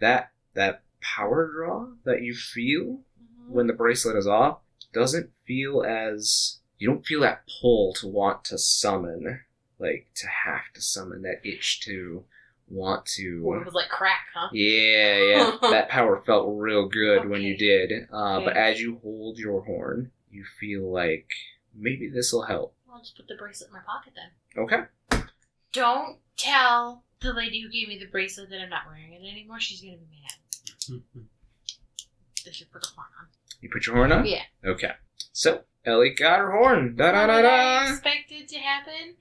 That that power draw that you feel Mhm. when the bracelet is off doesn't feel as you don't feel that pull to want to summon, like to have to summon that itch to want Or it to. was like crack, huh? Yeah, yeah, that power felt real good when you did. Uh, But as you hold your horn, you feel like maybe this will help. I'll just put the bracelet in my pocket then. Okay. Don't tell the lady who gave me the bracelet that I'm not wearing it anymore. She's gonna be mad. They should put a horn on. You put your horn on. Yeah. Okay. So Ellie got her horn. Da da da What I da. expected to happen.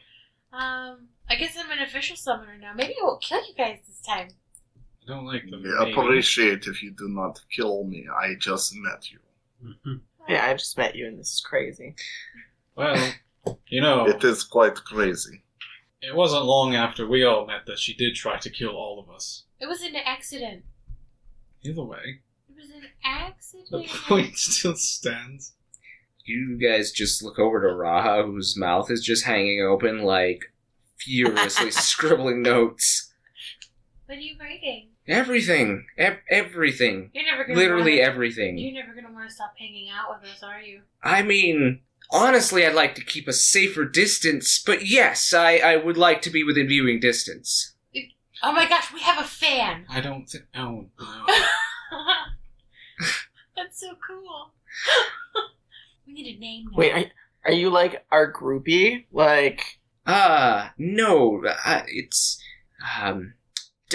Um, I guess I'm an official summoner now. Maybe I won't kill you guys this time. I don't like the We maybe. appreciate if you do not kill me. I just met you. Yeah, I just met you and this is crazy. Well, you know, It is quite crazy. it wasn't long after we all met that she did try to kill all of us. It was an accident. Either way, It was an the accident. point still stands. You guys just look over to Raha, whose mouth is just hanging open, like furiously scribbling notes. What are you writing? Everything, ev- everything, You're never gonna literally wanna, everything. You're never gonna want to stop hanging out with us, are you? I mean, honestly, I'd like to keep a safer distance, but yes, I, I would like to be within viewing distance. Oh my gosh, we have a fan. I don't think. Oh no. That's so cool. we need a name. Now. Wait, are, are you like our groupie? Like, Ah, no, uh, it's um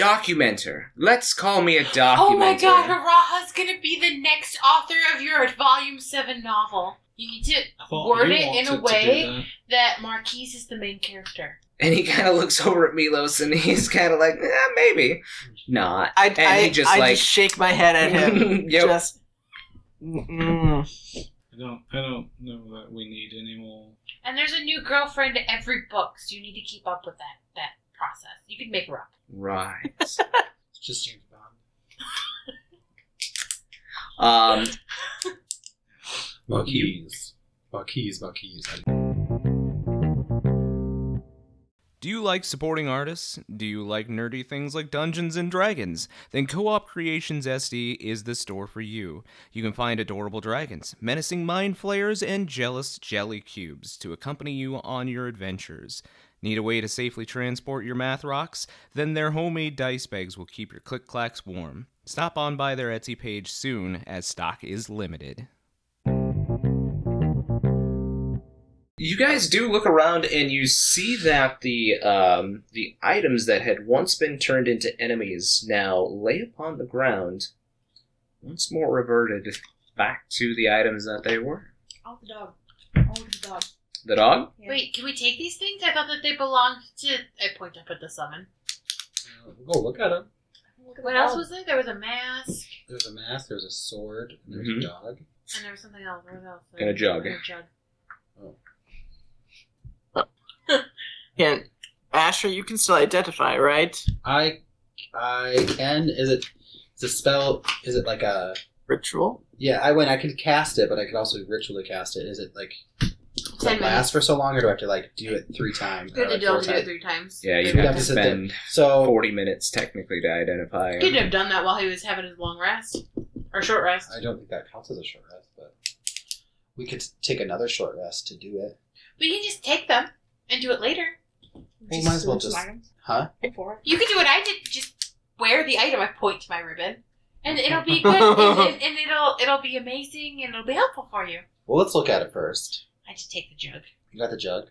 documenter. Let's call me a documenter. Oh my god, Haraha's gonna be the next author of your Volume 7 novel. You need to word it in a way that. that Marquies is the main character. And he kind of looks over at Milos, and he's kind of like, eh, maybe not. I, and I, he just I like, just shake my head at him. Yep. Just, mm, I don't. I don't know that we need any more. And there's a new girlfriend to every book, so you need to keep up with that that process. You can make her up. right. It's just James Bond. Um, Marquies. Marquies, Marquies. Do you like supporting artists? Do you like nerdy things like Dungeons and Dragons? Then Co op Creations SD is the store for you. You can find adorable dragons, menacing mind flayers, and jealous jelly cubes to accompany you on your adventures. Need a way to safely transport your math rocks? Then their homemade dice bags will keep your click clacks warm. Stop on by their Etsy page soon, as stock is limited. you guys do look around and you see that the um, the items that had once been turned into enemies now lay upon the ground, once more reverted back to the items that they were. Oh, the dog. Oh, the dog. The dog? Yeah. Wait, can we take these things? I thought that they belonged to. I point up at the summon. Go look at him. Look at What else was there? There was a mask, There's a mask. There's a sword. And there's Mhm. a dog. and there was something else. What else? And a jug. And a jug. And Asher, you can still identify, right? I, I can. Is it? Is a spell? Is it like a? Ritual. Yeah, I went. I can cast it, but I could also ritually cast it. Is it like? Does Ten it last for so long, or do I have to like do it three times? Good or, to like, do it three times. Yeah, you'd have have to to sit there. spend So 40 minutes technically to identify. He could have done that while he was having his long rest or short rest. I don't think that counts as a short rest, but we could take another short rest to do it. We can just take them and do it later. Well, might as well just- items. Huh? For. You could do what I did. Just wear the item. I point to my ribbon, and it'll be good, and, and, and it'll it'll be amazing, and it'll be helpful for you. Well, let's look at it first. I just take the jug. You got the jug.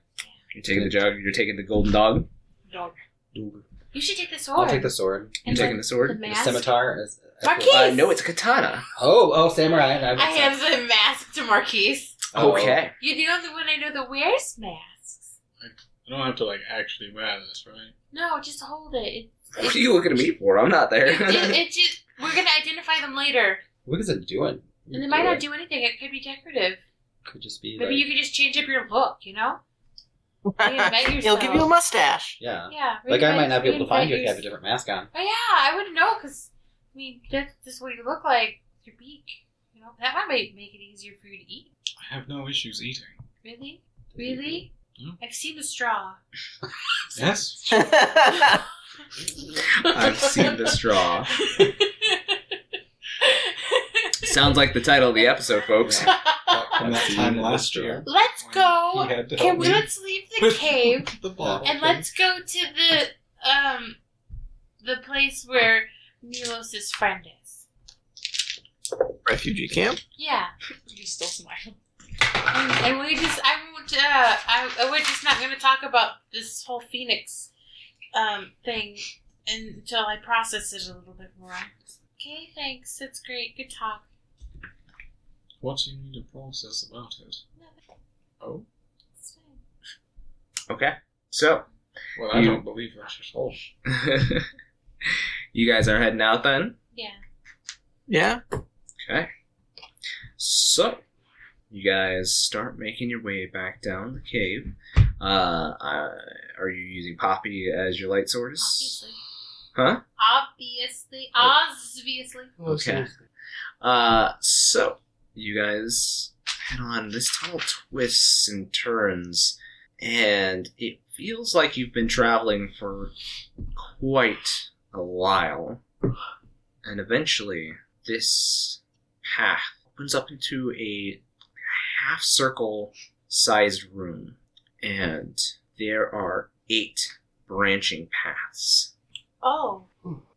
You're taking the jug, you're taking the golden dog, Dog. You should take the sword. I'll take the sword. you're And taking the- the sword. the The mask. scimitar. Is, Marquies! Uh, no, it's a katana. Oh, oh, samurai. That I have hand the mask to Marquies. Oh, Okay. You're the only one I know that wears masks. I don't have to like actually wear this, right? No, just hold it. It, What are you looking at me for? I'm not there. it, it, it just we're gonna identify them later, What is it doing? and they might not do anything. It could be decorative. Could just be Maybe like, you could just change up your look. You know? Reinvent He'll give you a mustache. yeah. Yeah. Like I might not be able to find you if reinvent you have a different mask on. Oh yeah, I wouldn't know because I mean that's just what you look like. Your beak. You know that might make it easier for you to eat. I have no issues eating. Really? Really? Hmm? I've seen the straw. Yes. I've seen the straw. Sounds like the title of the episode, folks. From that time last year. let's go. He had to Can help we me let's leave the with cave the bottle. and let's go to the um the place where Milos' friend is. Refugee camp. Yeah. You stole some items. And, and we just I won't uh I we're just not gonna talk about this whole Phoenix um thing until I process it a little bit more. Okay, thanks. That's great. Good talk. What do you need to process about it? Oh, It's fine. Okay. So, well, I You- don't believe that at all. you guys are heading out then? Yeah. Yeah. Okay. So, you guys start making your way back down the cave. Uh, uh, are you using Poppy as your light source? Obviously. Huh? Obviously. Obviously. Okay. Uh, so you guys head on. This tunnel twists and turns, and it feels like you've been traveling for quite a while. And eventually, this path opens up into a half circle sized room, and there are eight branching paths. Oh.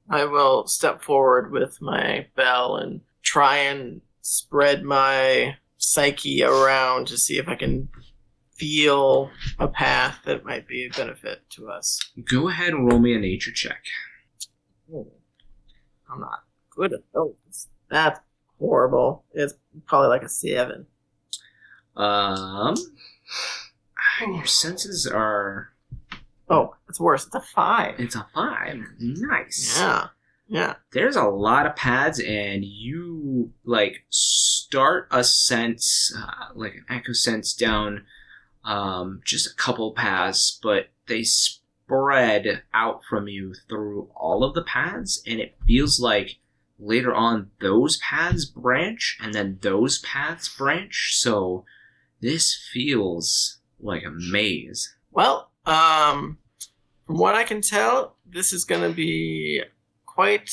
I will step forward with my bell and try and spread my psyche around to see if I can feel a path that might be a benefit to us. Go ahead and roll me a nature check. I'm not good at those. That's horrible. It's probably like a seven. Um, your senses are. Oh, it's worse. It's a five. It's a five. Nice. Yeah. Yeah. There's a lot of pads, and you like start a sense, uh, like an echo sense down, um, just a couple paths, but they spread out from you through all of the paths, and it feels like later on those paths branch, and then those paths branch. So this feels like a maze. Well, um, from what I can tell, this is going to be quite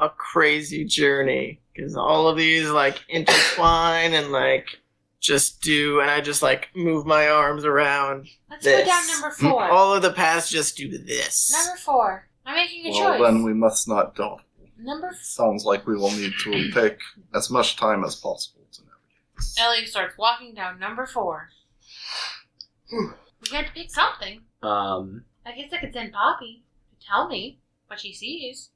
a crazy journey because all of these like intertwine and like just do, and I just like move my arms around. Let's This. go down number four. All of the paths just do this. Number four. I'm making a Well, choice. then we must not go. Number f- Sounds like we will need to take as much time as possible to navigate this. Ellie starts walking down number four. We had to pick something. Um, I guess I could send Poppy to tell me what she sees.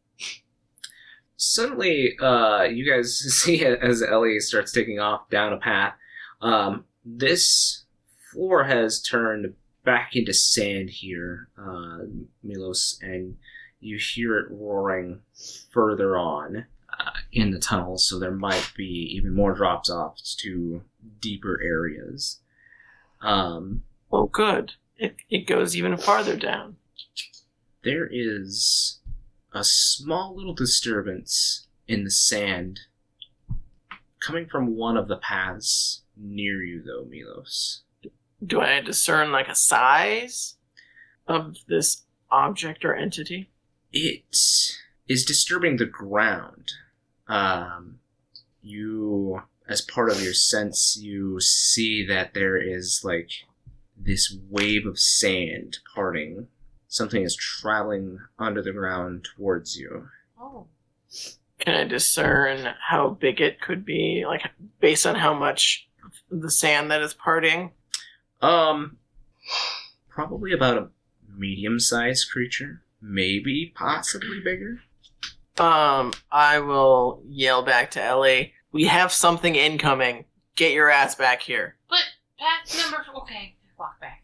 suddenly, uh, you guys see it as Ellie starts taking off down a path. Um, this floor has turned back into sand here, uh, Milos, and you hear it roaring further on uh, in the tunnel, so there might be even more drops offs to deeper areas. Um, Oh, good. It, it goes even farther down. there is a small little disturbance in the sand coming from one of the paths near you, though, Milos. Do I discern like a size of this object or entity? It is disturbing the ground. Um, you, as part of your sense, you see that there is like this wave of sand parting. Something is traveling under the ground towards you. Oh. Can I discern how big it could be, like based on how much the sand that is parting? Um, probably about a medium-sized creature, maybe possibly bigger. Um, I will yell back to Ellie. We have something incoming. Get your ass back here. But path number. Okay, walk back.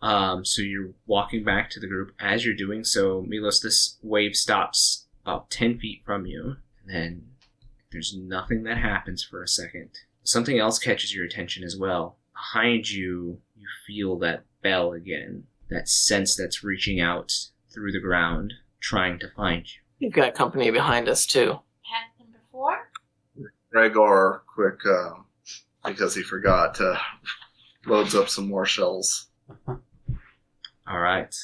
Um, so you're walking back to the group. As you're doing so, Milos, this wave stops about ten feet from you, and then there's nothing that happens for a second. Something else catches your attention as well. Behind you, you feel that bell again. That sense that's reaching out through the ground, trying to find you. We've got company behind us too. Path number four. Gregor, quick, uh, because he forgot, to loads up some more shells. All right.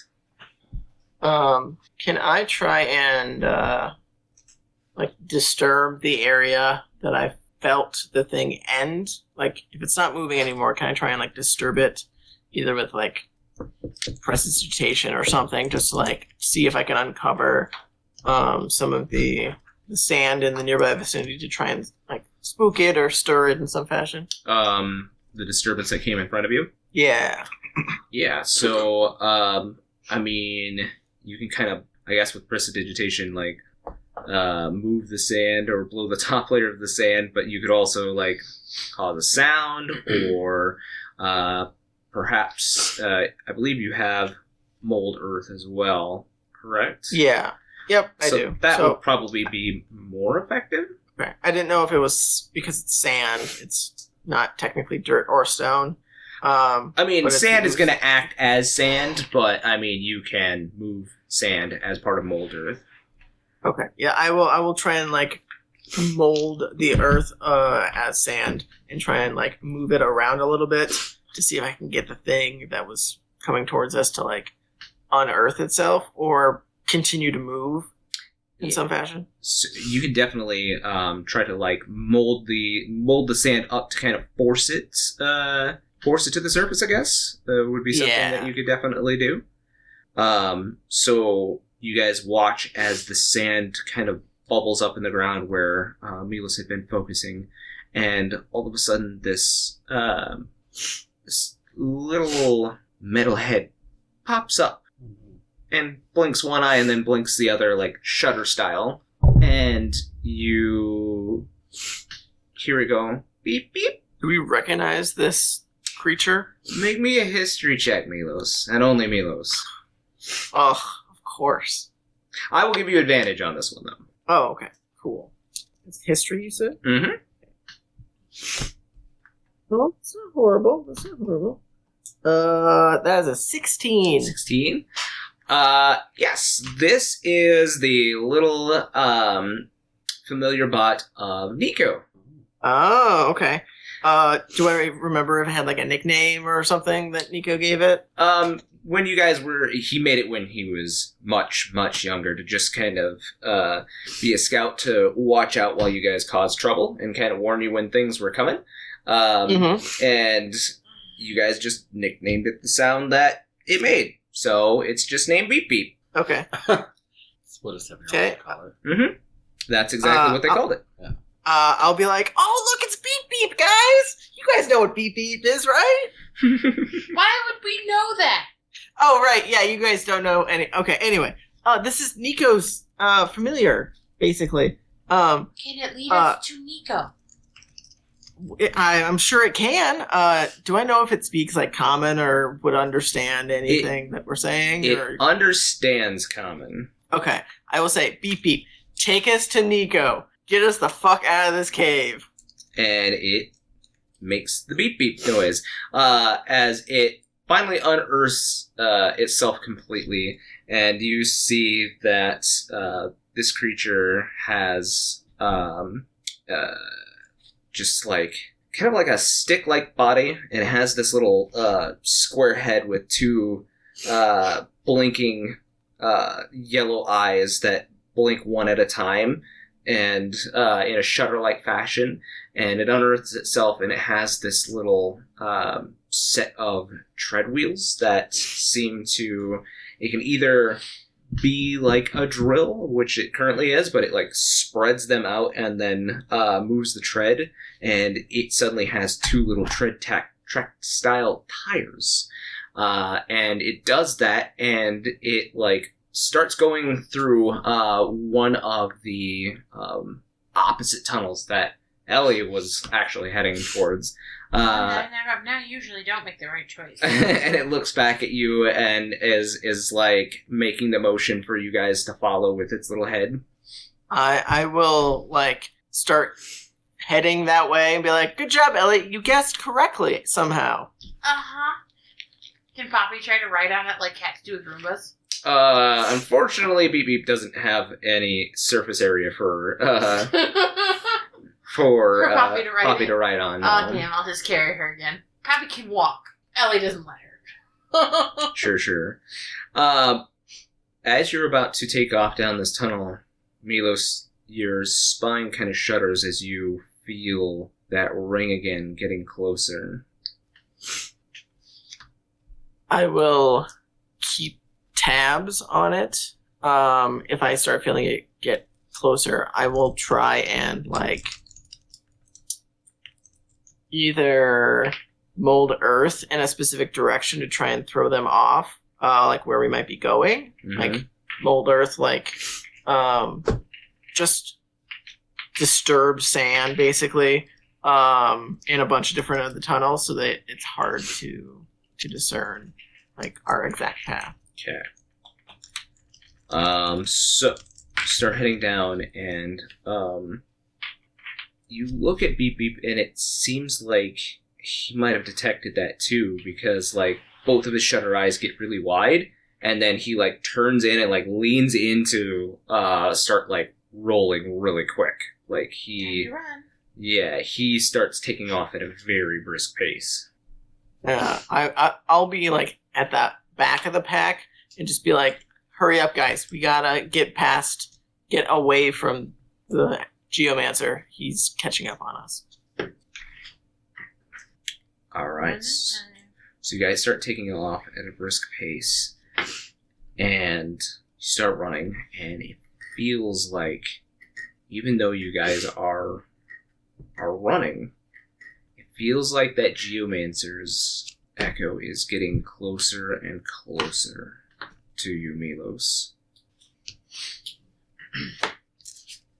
Um, can I try and uh, like disturb the area that I felt the thing end? Like, if it's not moving anymore, can I try and like disturb it, either with like prestidigitation or something, just to like see if I can uncover um, some of the the sand in the nearby vicinity to try and like spook it or stir it in some fashion? Um, the disturbance that came in front of you. Yeah. Yeah, so um I mean you can kind of I guess with prestidigitation like uh move the sand or blow the top layer of the sand, but you could also like cause a sound or uh perhaps uh I believe you have mold earth as well, correct? Yeah. Yep, I so do. That so, would probably be more effective. Okay. I didn't know if it was because it's sand. It's not technically dirt or stone. Um, I mean, sand is going to act as sand, but I mean, you can move sand as part of mold earth. okay. Yeah, I will. I will try and like mold the earth uh, as sand and try and like move it around a little bit to see if I can get the thing that was coming towards us to like unearth itself or continue to move in some fashion. So you can definitely um, try to like mold the mold the sand up to kind of force it uh, force it to the surface. I guess uh, would be something Yeah. that you could definitely do. Um, so you guys watch as the sand kind of bubbles up in the ground where uh, Milos had been focusing, and all of a sudden this um, this little metal head pops up and blinks one eye and then blinks the other like shutter style and you Here we go beep beep Do we recognize this creature? make me a history check milos and only milos Oh, of course. i will give you advantage on this one though Oh, okay. Cool. It's history, you said? mm-hmm Well, it's not horrible. That's not horrible. Uh, that is a 16. 16 uh yes this is the little um familiar bot of nico Oh, okay. Uh, do I remember if it had like a nickname or something that Nico gave it? Um, when you guys were, he made it when he was much, much younger to just kind of uh, be a scout to watch out while you guys caused trouble and kind of warn you when things were coming. Um, Mm-hmm. And you guys just nicknamed it the sound that it made. So it's just named Beep Beep. Okay. That's what a seven-year-old Okay. call it. Mm-hmm. That's exactly Uh, what they uh, called it. Uh, I'll be like, "Oh, look, it's Beep Beep, guys! You guys know what Beep Beep is, right?" Why would we know that? Oh, right, yeah, you guys don't know any. Okay, anyway, uh, this is Nico's uh familiar, basically. Um, Can it lead Uh, us to Nico? I, I'm sure it can. Uh, do I know if it speaks like common or would understand anything that we're saying? It or... understands common. Okay, I will say, beep beep, take us to Nico. Get us the fuck out of this cave. and it makes the beep beep noise uh, as it finally unearths uh, itself completely, and you see that uh, this creature has um, uh, just like kind of like a stick-like body, and it has this little uh, square head with two uh, blinking yellow eyes that blink one at a time, and uh, in a shutter-like fashion and it unearths itself and it has this little um, set of tread wheels that seem to it can either be like a drill which it currently is but it like spreads them out and then uh, moves the tread and it suddenly has two little tread tack track style tires. Uh, and it does that and it like starts going through uh, one of the um, opposite tunnels that Ellie was actually heading towards. Uh, I now usually don't make the right choice. and it looks back at you and is is like making the motion for you guys to follow with its little head. I I will like start heading that way and be like, "Good job, Ellie. You guessed correctly somehow." Uh huh. Can Poppy try to ride on it like cats do with Roombas? Uh, unfortunately, Beep Beep doesn't have any surface area for uh, for, For uh, Poppy to ride Poppy to ride on. Oh no. damn! I'll just carry her again. Poppy can walk. Ellie doesn't let her. Sure, sure. Uh, as you're about to take off down this tunnel, Milos, your spine kind of shudders as you feel that ring again getting closer. I will keep tabs on it. Um, if I start feeling it get closer, I will try and like either mold Earth in a specific direction to try and throw them off, uh, like where we might be going. Mhm. Like mold Earth, like um, just disturb sand, basically, um, in a bunch of different of the tunnels, so that it's hard to to discern like our exact path. Okay. Um, so start heading down, and um, you look at Beep Beep, and it seems like he might have detected that too, because like both of his shutter eyes get really wide, and then he like turns in and like leans into uh start like rolling really quick. Like he, run. yeah, he starts taking off at a very brisk pace. Yeah, I, I I'll be like at the back of the pack and just be like, "Hurry up, guys! We gotta get past, get away from the geomancer. He's catching up on us." All right. So you guys start taking off at a brisk pace, and you start running, and it feels like, even though you guys are are running, it feels like that geomancer's echo is getting closer and closer to you, Milos.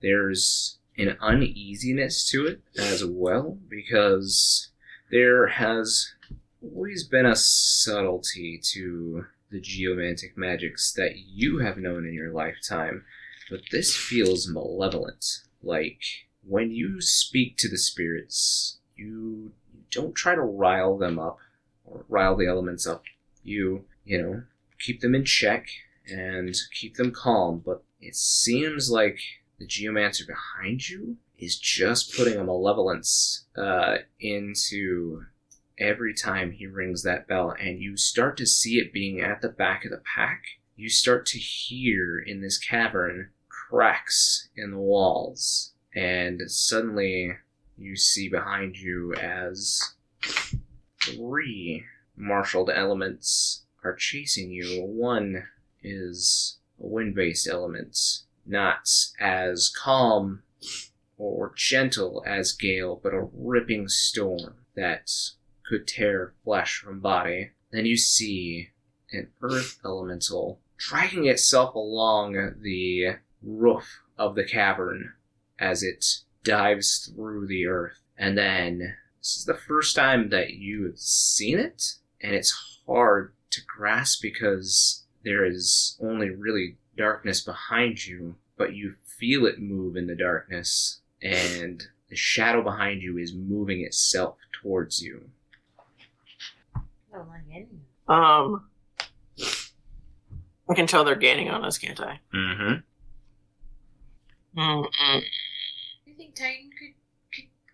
There's an uneasiness to it as well because there has always been a subtlety to the geomantic magics that you have known in your lifetime, but this feels malevolent. Like when you speak to the spirits, you don't try to rile them up rile the elements up. You, you know, keep them in check and keep them calm, but it seems like the geomancer behind you is just putting a malevolence uh, into every time he rings that bell and you start to see it being at the back of the pack you start to hear in this cavern cracks in the walls and suddenly you see behind you as three marshaled elements are chasing you one is a wind-based element not as calm or gentle as gale, but a ripping storm that could tear flesh from body. Then you see an earth elemental dragging itself along the roof of the cavern as it dives through the earth. And then this is the first time that you have seen it, and it's hard to grasp because there is only really darkness behind you, but you feel it move in the darkness, and the shadow behind you is moving itself towards you. I don't like any. Um, I can tell they're gaining on us, can't I? Mm-hmm. Mm-mm. You think Titan could, could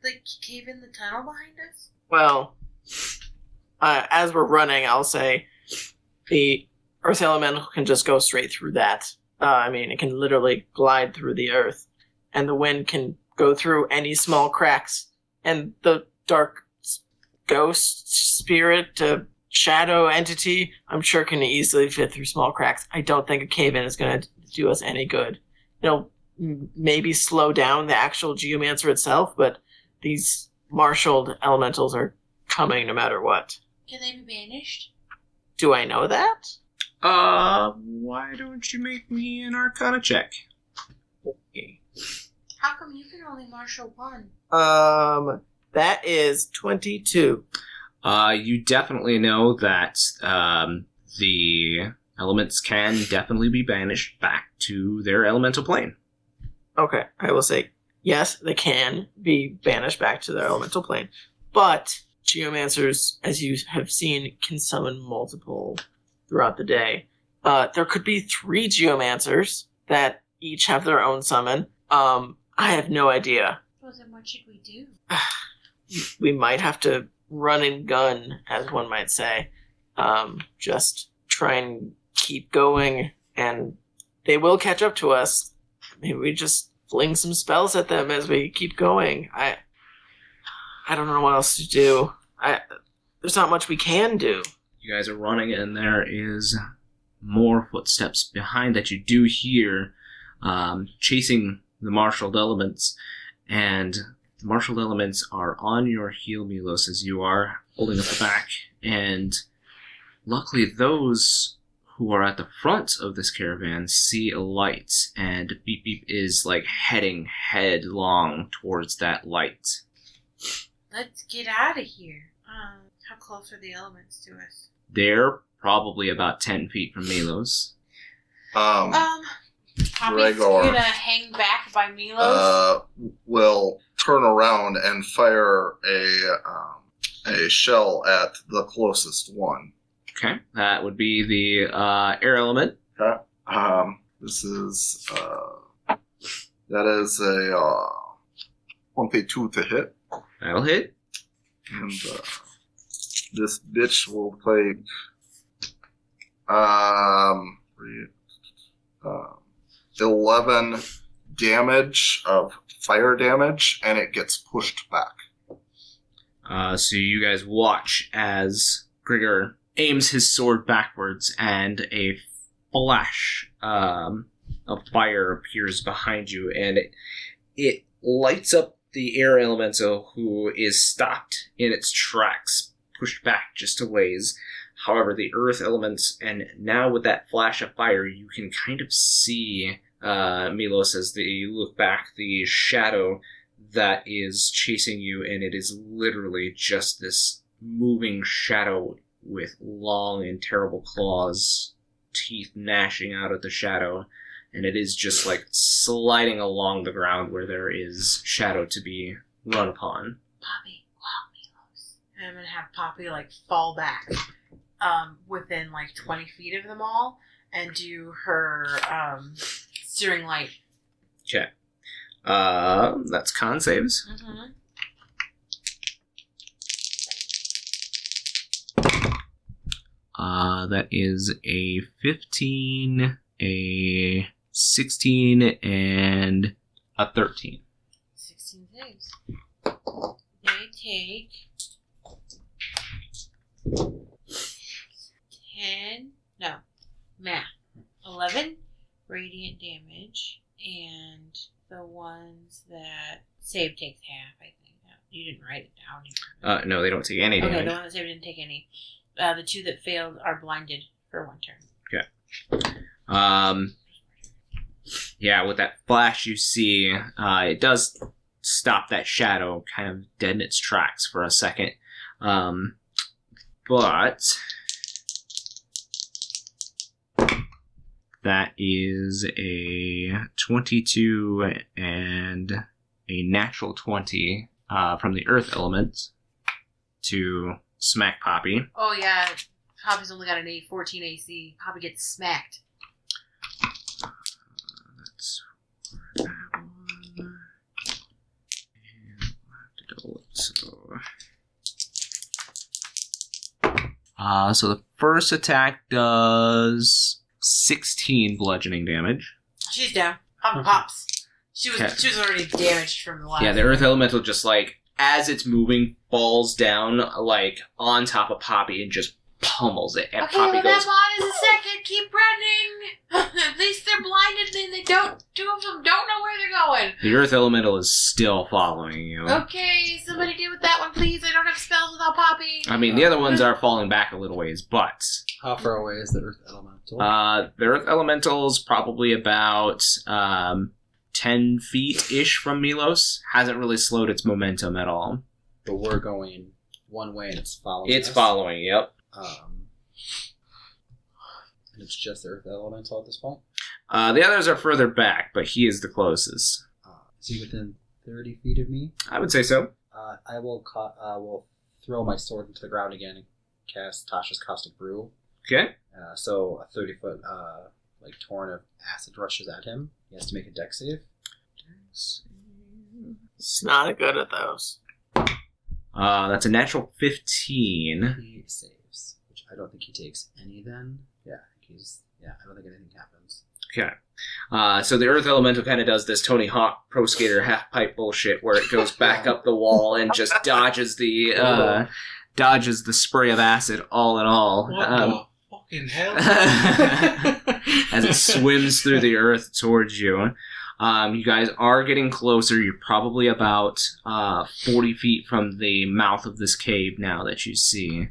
like cave in the tunnel behind us? Well, uh, as we're running, I'll say the Earth Elemental can just go straight through that. Uh, I mean, it can literally glide through the Earth, and the wind can go through any small cracks, and the dark ghost, spirit, uh, shadow entity, I'm sure can easily fit through small cracks. I don't think a cave in is going to do us any good. It'll maybe slow down the actual geomancer itself, but these marshaled elementals are coming no matter what. Can they be banished? Do I know that? Uh, why don't you make me an Arcana check? Okay. How come you can only marshal one? Um, that is 22. Uh, you definitely know that um, the elements can definitely be banished back to their elemental plane. Okay, I will say yes, they can be banished back to their elemental plane, but geomancers, as you have seen, can summon multiple throughout the day. Uh, there could be three geomancers that each have their own summon. Um, I have no idea. Well, then what should we do? we might have to run and gun, as one might say. Um, just try and keep going, and they will catch up to us. Maybe we just fling some spells at them as we keep going. I, I don't know what else to do. I, there's not much we can do. You guys are running, and there is more footsteps behind that you do hear, um, chasing the marshaled elements, and the marshaled elements are on your heel, Milos, as you are holding up the back, and luckily those who are at the front of this caravan see a light, and Beep Beep is like heading headlong towards that light. Let's get out of here. Um, how close are the elements to us? They're probably about 10 feet from Milos. Um, Um, Poppy's Gregor. gonna hang back by Milos. uh, will turn around and fire a um, a shell at the closest one. Okay, that would be the uh, air element. Um, this is uh, that is a uh, twenty-two to hit, That'll hit. and uh, this bitch will take um, um, eleven damage of fire damage, and it gets pushed back. Uh, so you guys watch as Gregor aims his sword backwards, and a flash um, of fire appears behind you, and it, it lights up the air elemental, who is stopped in its tracks, pushed back just a ways. However, the earth elements, and now with that flash of fire, you can kind of see uh, Milos as the, you look back, the shadow that is chasing you, and it is literally just this moving shadow with long and terrible claws, teeth gnashing out at the shadow, and it is just like sliding along the ground where there is shadow to be run upon. Poppy, out, Milos. And I'm gonna have Poppy like fall back, um, within like 20 feet of them all, and do her um steering light. Okay. Uh, that's con saves. Mm-hmm. Uh, that is a 15, a 16, and a 13. 16 saves. They take 10, no, math. 11 radiant damage and the ones that save takes half. I think you didn't write it down. Uh, no, they don't take any okay, damage. the one that saved didn't take any. Uh, the two that failed are blinded for one turn. Um, yeah, with that flash you see, uh, it does stop that shadow kind of dead in its tracks for a second. Um, but that is a 22 and a natural 20 uh, from the earth element to smack Poppy. Oh yeah, Poppy's only got an A fourteen AC. Poppy gets smacked. That's that one. And we'll have to double it. So, uh, so the first attack does 16 bludgeoning damage. She's down. Poppy pops. She was Okay. she was already damaged from the last. Yeah, the earth elemental just like as it's moving falls down like on top of Poppy and just pummels it. And Okay, Poppy well goes that mod is a second. Keep running. At least they're blinded and they don't. Two of them don't know where they're going. the earth elemental is still following you. Okay, somebody deal with that one, please. I don't have spells without Poppy. I mean, the other ones are falling back a little ways, but How far away is the Earth Elemental? Uh, the Earth Elemental's probably about um, 10 feet ish from Milos. Hasn't really slowed its momentum at all. but we're going one way and it's following. It's us. following, yep. Um, and it's just Earth Elemental at this point. Uh, the others are further back, but he is the closest. Uh, is he within thirty feet of me? I would say so. Uh, I will ca- uh, will throw my sword into the ground again and cast Tasha's Caustic Brew. Okay. Uh, so a thirty foot uh, like torrent of acid rushes at him. He has to make a Dex save. It's not good at those. Uh, that's a natural 15. He saves, which I don't think he takes any. Then yeah, I he's yeah. I don't think anything happens. Okay. Uh, so the Earth Elemental kind of does this Tony Hawk Pro Skater half pipe bullshit where it goes back up the wall and just dodges the uh, dodges the spray of acid all in all. Um, the fucking hell? as it swims through the earth towards you. Um, you guys are getting closer. You're probably about uh, 40 feet from the mouth of this cave now that you see.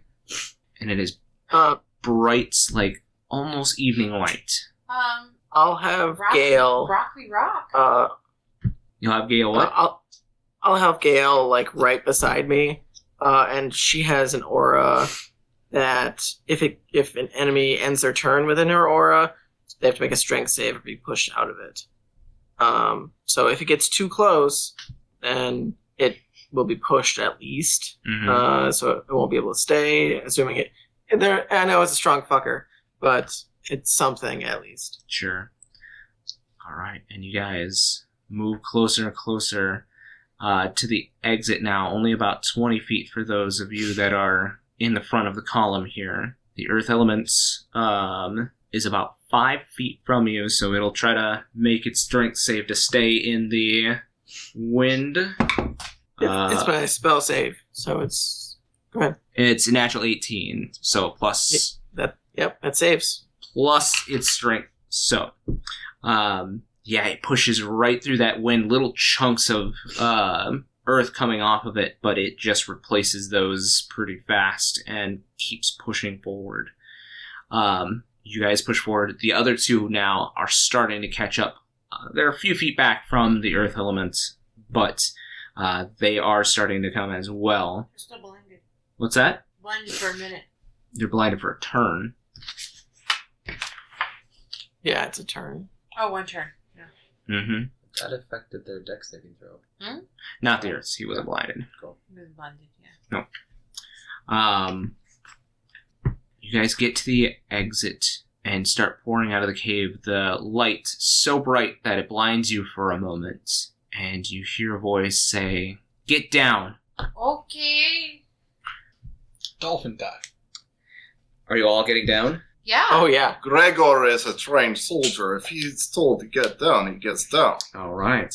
And it is Uh, bright, like almost evening light. Um, I'll have rock, Gale. Rocky Rock. Uh, You'll have Gale what? I'll I'll have Gale like right beside me, uh, and she has an aura that if it if an enemy ends their turn within her aura, they have to make a strength save or be pushed out of it. Um, so if it gets too close, then it will be pushed at least. Mhm. Uh, so it won't be able to stay. Assuming it, there. I know it's a strong fucker, but it's something at least. Sure. All right, and you guys move closer and closer uh, to the exit now. Only about 20 feet for those of you that are in the front of the column here. The Earth Elements um, is about five feet from you, so it'll try to make its strength save to stay in the wind. It- it's Uh, my spell save, so it's go ahead. it's a natural 18, so plus That yep, that saves. plus its strength. So, um, yeah, it pushes right through that wind, little chunks of um earth coming off of it, but it just replaces those pretty fast and keeps pushing forward. Um, you guys push forward. The other two now are starting to catch up. Uh, they're a few feet back from the earth elements, but uh, they are starting to come as well. They're still blinded. What's that? Blinded for a minute. They're blinded for a turn. Yeah, it's a turn. Oh, one turn. Yeah. Mm-hmm. That affected their Dex saving throw. Not the Earths. He wasn't blinded. He was blinded. Yeah. No. Um, you guys get to the exit and start pouring out of the cave. The light so bright that it blinds you for a moment, and you hear a voice say, "Get down." Okay. Dolphin die. Are you all getting down? Yeah. Oh yeah. Gregor is a trained soldier. If he's told to get down, he gets down. All right.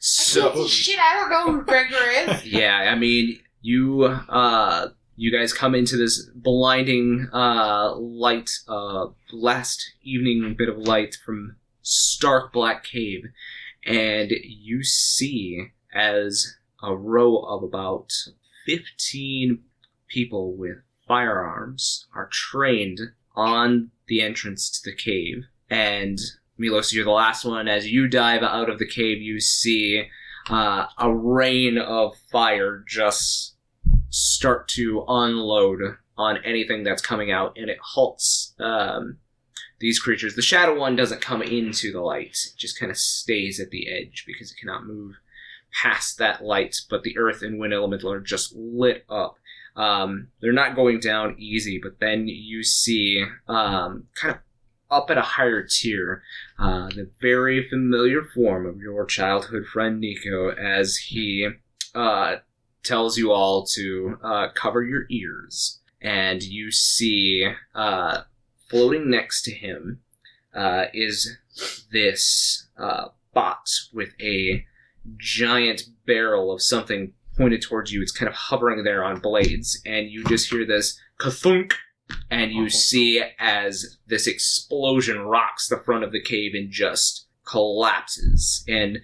So see shit. I don't know who Gregor is. yeah, I mean, you uh, you guys come into this blinding uh, light, uh, last evening bit of light from stark black cave, and you see as a row of about 15 people with firearms are trained on the entrance to the cave. And Milos, you're the last one. As you dive out of the cave, you see uh, a rain of fire just start to unload on anything that's coming out, and it halts um, these creatures. The shadow one doesn't come into the light; it just kind of stays at the edge because it cannot move past that light. But the earth and wind elemental are just lit up. Um, they're not going down easy, but then you see um, kind of up at a higher tier uh, the very familiar form of your childhood friend Nico as he uh, tells you all to uh, cover your ears. And you see uh, floating next to him uh, is this uh, bot with a giant barrel of something pointed towards you. It's kind of hovering there on blades, and you just hear this kathunk, and you see as this explosion rocks the front of the cave and just collapses. And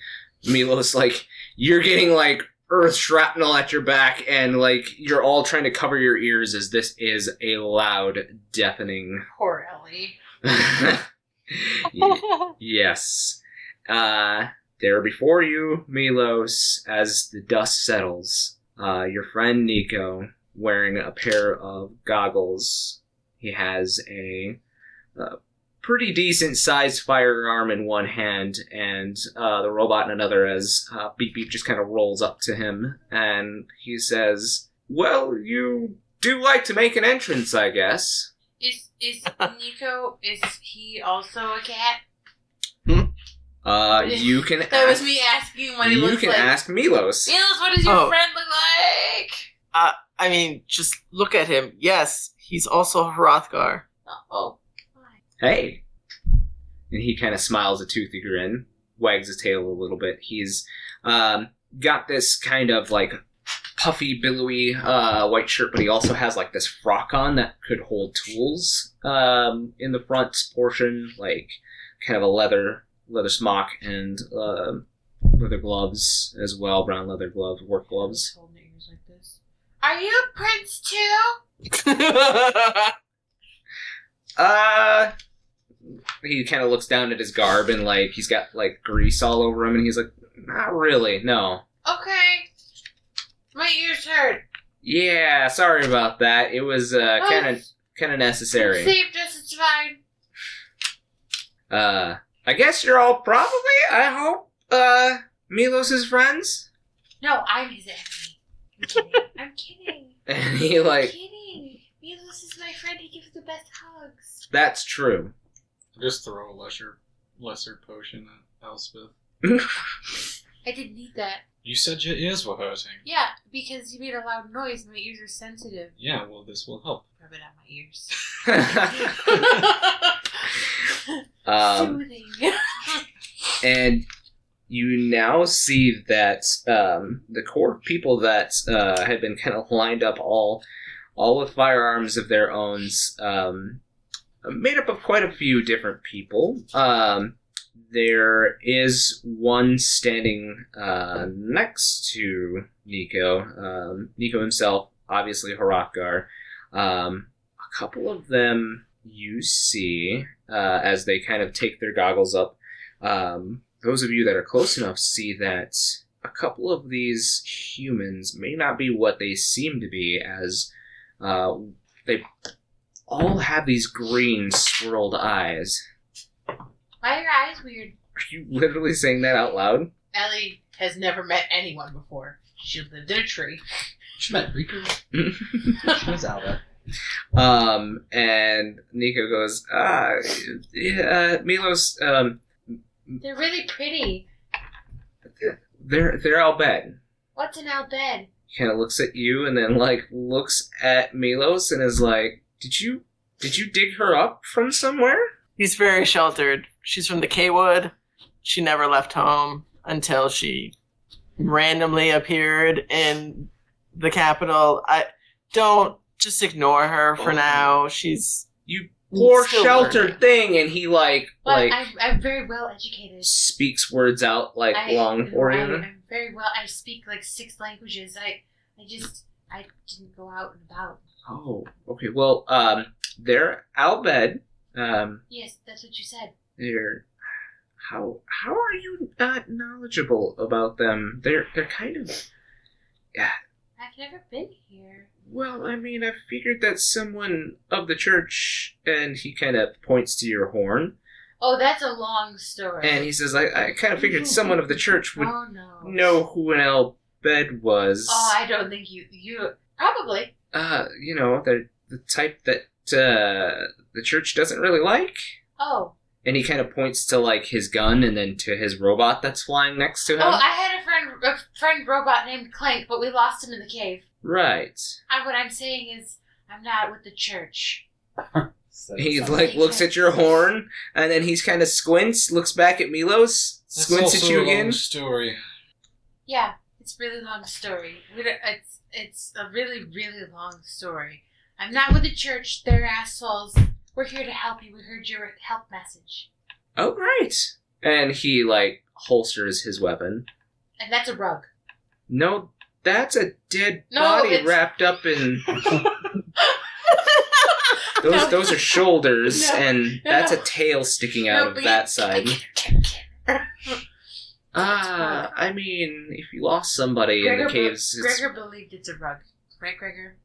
Milos, like, you're getting like earth shrapnel at your back, and like you're all trying to cover your ears as this is a loud, deafening Poor Ellie. Yes. Uh, there before you, Milos, as the dust settles, uh, your friend Nico, wearing a pair of goggles. He has a, uh pretty decent sized firearm in one hand and uh, the robot in another as uh, Beep Beep just kind of rolls up to him and he says, Well, you do like to make an entrance, I guess. Is is Nico? Is he also a cat? Uh, you can That was me asking what he you looks can like. ask Milos. Milos, what does your Oh. friend look like? I mean, just look at him. Yes, he's also Hrothgar. Oh, Hey. And he kind of smiles a toothy grin, wags his tail a little bit. He's um, got this kind of like puffy, billowy uh, white shirt, but he also has like this frock on that could hold tools um, in the front portion, like kind of a leather leather smock and um leather gloves as well, brown leather gloves, work gloves. holding ears like this. Are you Prince too? Uh, he kind of looks down at his garb and like he's got like grease all over him, and he's like, "Not really, no." Okay. My ears hurt. Yeah, sorry about that. It was uh, kind of kind of necessary. Saved us. It's fine. Uh, I guess you're all probably, I hope, uh, Milos's friends. No, I'm his enemy. I'm kidding. I'm kidding. And he I'm like, kidding. Milos is my friend. He gives the best hugs. that's true. Just throw a lesser lesser potion at Elspeth. I didn't need that. You said your ears were hurting. Yeah, because you made a loud noise. And my ears are sensitive. Yeah, well, this will help. Rub it on my ears. um, Soothing. and you now see that um, the core people that uh, had been kind of lined up all all with firearms of their own um, made up of quite a few different people um, there is one standing uh, next to Nico um, Nico himself obviously Hrothgar um, a couple of them you see uh, as they kind of take their goggles up um, those of you that are close enough see that a couple of these humans may not be what they seem to be, as uh, they all have these green swirled eyes. Why are your eyes weird? Are you literally saying that out loud? Ellie has never met anyone before. She lived in a tree. She met Riku. She was Alba. um, and Nico goes, ah, yeah, Milos, um, They're really pretty. they're they're Al Bhed. What's an Al Bhed? kind of looks at you and then like looks at Milos and is like, "Did you did you dig her up from somewhere?" He's very sheltered. She's from the K-Wood. She never left home until she randomly appeared in the capital. I don't just ignore her for Oh. now. She's You poor sheltered learning. thing, and he like But like I'm, I'm very well educated. speaks words out like I, long for I, you. I'm very well. I speak like six languages. I, I just, I didn't go out and about. Oh, okay. Well, um, they're Al Bhed. Um, Yes, that's what you said. they're how how are you not knowledgeable about them? They're they're kind of Yeah. I've never been here. well. I mean, I figured that someone of the church, and he kind of points to your horn, Oh, that's a long story. and he says, "I I kind of figured someone of the church would oh no. know who an Al Bhed was." Oh, I don't think you. You probably. uh, you know, the the type that uh, the church doesn't really like. Oh. And he kind of points to like his gun and then to his robot that's flying next to him. Oh, I had a friend, a friend robot named Clank, but we lost him in the cave. right. I, what I'm saying is, I'm not with the church. So- He sounds like looks at your horn and then he's kind of squints, looks back at Milos, That's squints at you a long again. story. Yeah, it's a really long story. It's it's a really really long story. I'm not with the church. They're assholes. We're here to help you. We heard your help message, Oh, great. And he like holsters his weapon. and that's a rug. No, that's a dead No, body it's- wrapped up in those. No. Those are shoulders, No, and no, that's a tail sticking out No, of but that you- side. Ah, I mean, if you lost somebody in Gregor, the caves, be- it's, Gregor believed it's a rug, right, Gregor?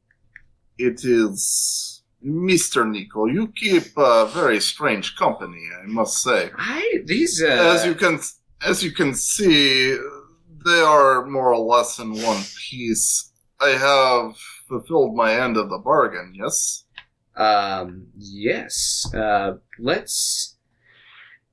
It is Mr. Nico. You keep uh, very strange company, I must say. I these uh, as you can as you can see, they are more or less in one piece. I have fulfilled my end of the bargain. Yes. um yes. Uh, let's.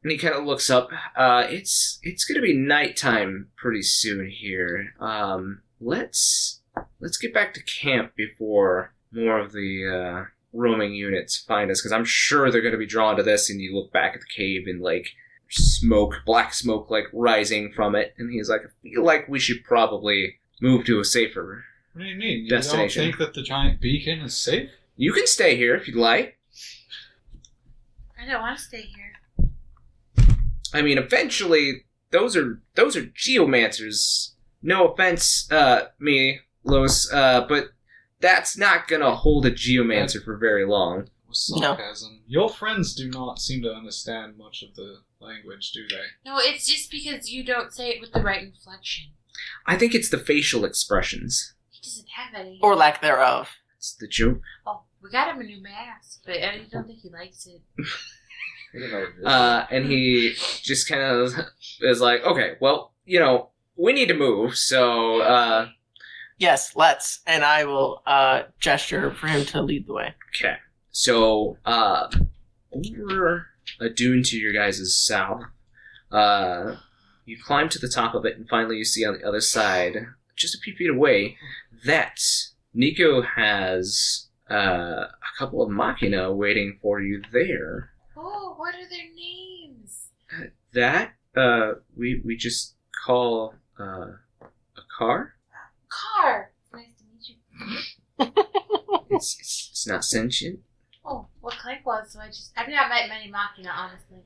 And he kind of looks up. Uh, it's it's gonna be nighttime pretty soon here. Um, let's let's get back to camp before more of the uh, roaming units find us, because I'm sure they're gonna be drawn to this. And you look back at the cave and like smoke, black smoke, like rising from it. And he's like, I feel like we should probably move to a safer. What do you mean? You don't think that the giant beacon is safe? You can stay here if you'd like. I don't want to stay here. I mean, eventually, those are those are geomancers. No offense, uh, me, Los, uh, but that's not gonna hold a geomancer for very long. With No. sarcasm. Your friends do not seem to understand much of the language, do they? No, it's just because you don't say it with the right inflection. I think it's the facial expressions. He doesn't have any. or lack thereof. It's the joke. oh, we got him a new mask, but I don't think he likes it. I don't know what it is. Uh, and he just kind of is like, okay, well, you know, we need to move, so, uh, Yes, let's. And I will uh, gesture for him to lead the way. Okay. So, uh, over a dune to your guys' south, uh, you climb to the top of it, and finally you see on the other side, just a few feet away, that Nico has uh, a couple of machina waiting for you there. Oh, what are their names? That uh, we we just call uh, a car. Car. Nice to meet you. Mm-hmm. It's, it's it's not sentient. Oh, what Clank was, so I just I've not met many Machina, honestly.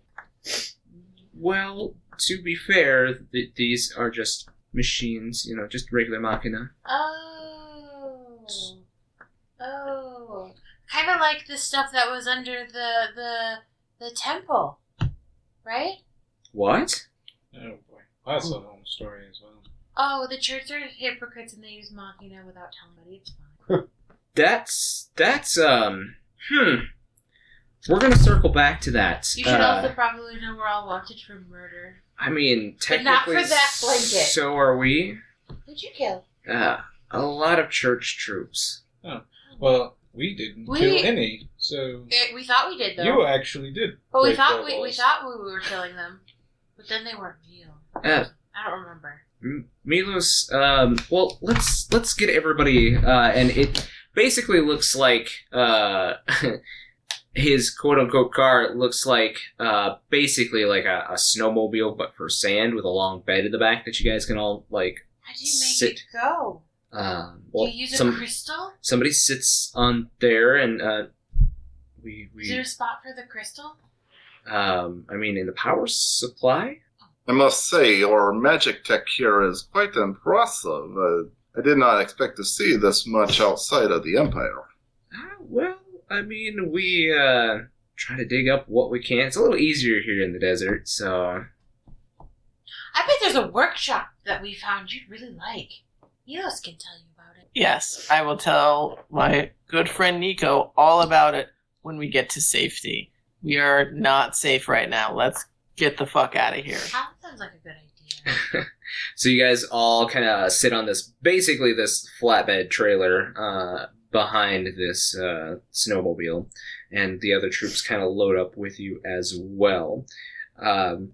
Well, to be fair, th- these are just machines. You know, just regular machina. Oh. Oh. Kind of like the stuff that was under the the the temple, right? What? Oh boy. That's a long story as well. Oh, the church are hypocrites and they use Machina without telling anybody. It's fine. That's that's um hmm. We're gonna circle back to that. You should Uh, also probably know we're all wanted for murder. I mean, But not for technically, that blanket. so are we. Who'd you kill? Uh, a lot of church troops. Oh. Well, we didn't We- kill any, so Eh, We thought we did though. you actually did. but we thought we, we thought we were killing them, but then they weren't real. Uh, I don't remember. Milos, um, well, let's let's get everybody, uh, and it basically looks like uh, his quote unquote car looks like uh, basically like a, a snowmobile, but for sand with a long bed in the back that you guys can all like. How do you make Sit. it go? Um, Do well, you use a some crystal? somebody sits on there and uh, we Is there a spot for the crystal? um I mean in the power supply. I must say, your magic tech here is quite impressive. Uh, I did not expect to see this much outside of the Empire. Ah, well, I mean we uh try to dig up what we can. It's a little easier here in the desert, so I bet there's a workshop that we found you'd really like. Eos can tell you about it. Yes, I will tell my good friend Nico all about it when we get to safety. We are not safe right now. Let's get the fuck out of here. That sounds like a good idea. so you guys all kind of sit on this basically this flatbed trailer uh, behind this uh, snowmobile and the other troops kind of load up with you as well um,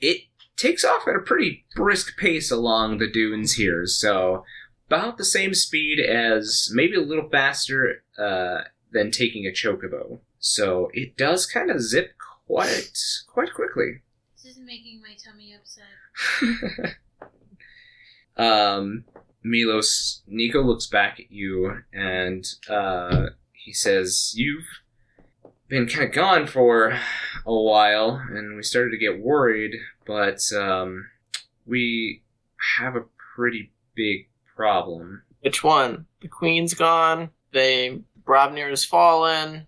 it takes off at a pretty brisk pace along the dunes here so about the same speed as maybe a little faster uh, than taking a chocobo so it does kind of zip quite quite quickly This is making my tummy upset. um, Milos, Nico looks back at you and uh, he says, You've been kind of gone for a while, and we started to get worried, but um, we have a pretty big problem. Which one? The queen's gone. They Bravnir has fallen.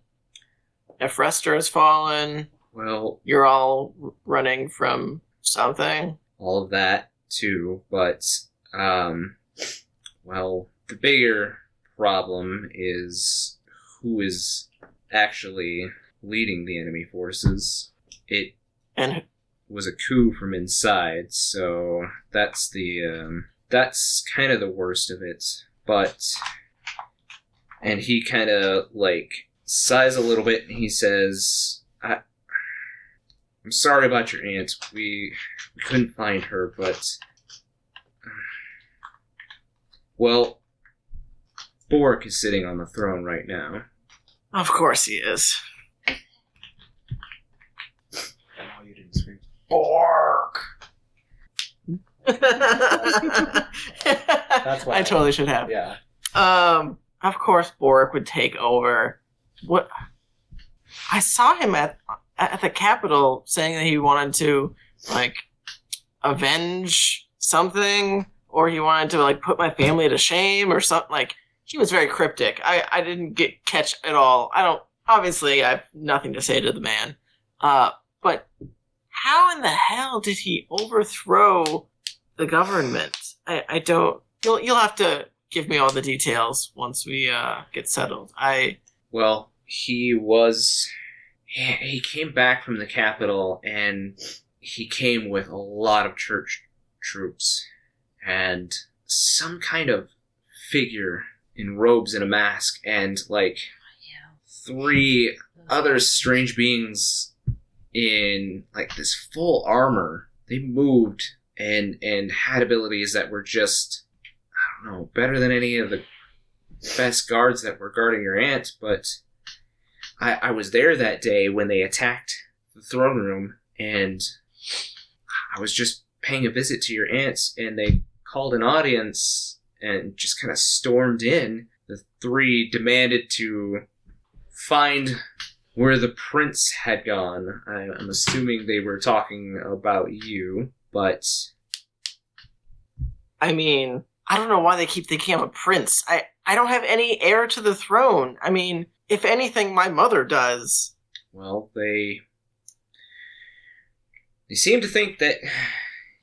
Efrester has fallen. Well, You're all r- running from something. all of that too, but um, well, the bigger problem is who is actually leading the enemy forces. It And was a coup from inside, so that's the um, that's kind of the worst of it. But and he kind of like sighs a little bit, and he says, I, "I'm sorry about your aunt. We we couldn't find her, but well, Bork is sitting on the throne right now." of course he is. I you didn't scream. Bork. That's why I totally should have. Yeah. Um, of course, Bork would take over. What? I saw him at at the Capitol saying that he wanted to like avenge something, or he wanted to like put my family to shame, or something. Like he was very cryptic. I I didn't get catch at all. I don't. Obviously, I have nothing to say to the man. Uh, but how in the hell did he overthrow the government? I I don't. You'll you'll have to give me all the details once we uh, get settled. I Well, he was. He came back from the capital and he came with a lot of church troops and some kind of figure in robes and a mask and like three other strange beings in like this full armor. They moved and and had abilities that were just I don't know better than any of the best guards that were guarding your aunt. But I I was there that day when they attacked the throne room, and I was just paying a visit to your aunts, and they called an audience and just kind of stormed in. The three demanded to find where the prince had gone. I, I'm assuming they were talking about you, but I mean I don't know why they keep thinking I'm a prince. I I don't have any heir to the throne. I mean, if anything, my mother does. well, they they seem to think that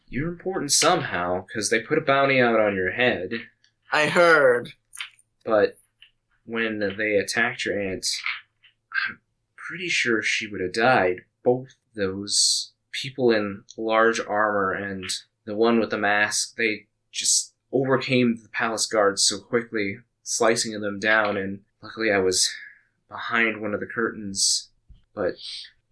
you're important somehow because they put a bounty out on your head. I heard. But when they attacked your aunt, I'm pretty sure she would have died. Both those people in large armor and the one with the mask, they just overcame the palace guards so quickly, slicing them down. And luckily, I was behind one of the curtains, but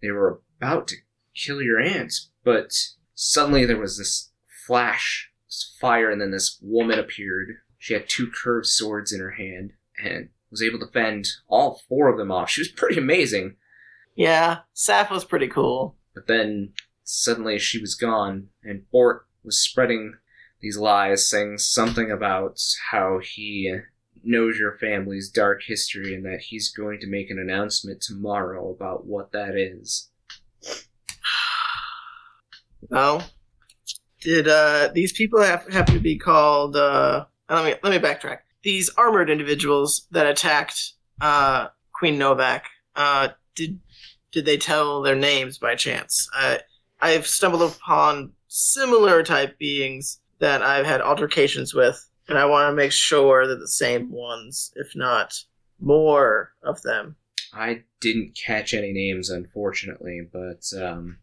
they were about to kill your aunt. But suddenly, there was this flash, this fire, and then this woman appeared. She had two curved swords in her hand and was able to fend all four of them off. She was pretty amazing. Yeah, Saf was pretty cool. But then suddenly she was gone, and Bort was spreading these lies, saying something about how he knows your family's dark history and that he's going to make an announcement tomorrow about what that is. Well, did uh, these people have happen to be called? Uh, let me let me backtrack. These armored individuals that attacked uh, Queen Novak. Uh, did did they tell their names by chance? Uh, I've stumbled upon similar type beings that I've had altercations with, and I want to make sure that the same ones, if not more of them. I didn't catch any names, unfortunately, but um,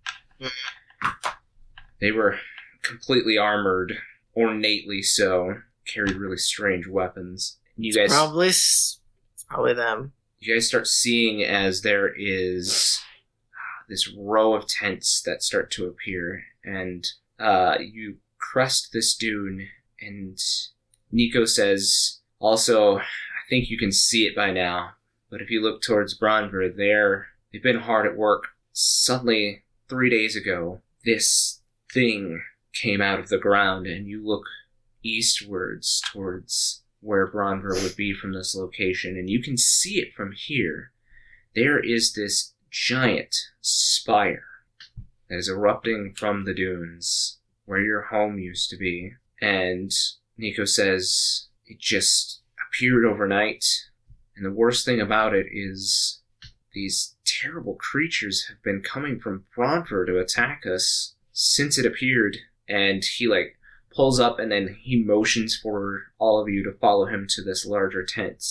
they were completely armored, ornately so, carried really strange weapons. You guys, Probably, probably them. you guys start seeing as there is this row of tents that start to appear, and uh, you crest this dune, and Nico says, "Also, I think you can see it by now, but if you look towards Bronver, there they've been hard at work. Suddenly, three days ago, this thing came out of the ground, and you look eastwards towards." Where Bronver would be from this location, and you can see it from here there is this giant spire that is erupting from the dunes where your home used to be. And Nico says it just appeared overnight. And the worst thing about it is these terrible creatures have been coming from Bronver to attack us since it appeared. And he like pulls up and then he motions for all of you to follow him to this larger tent.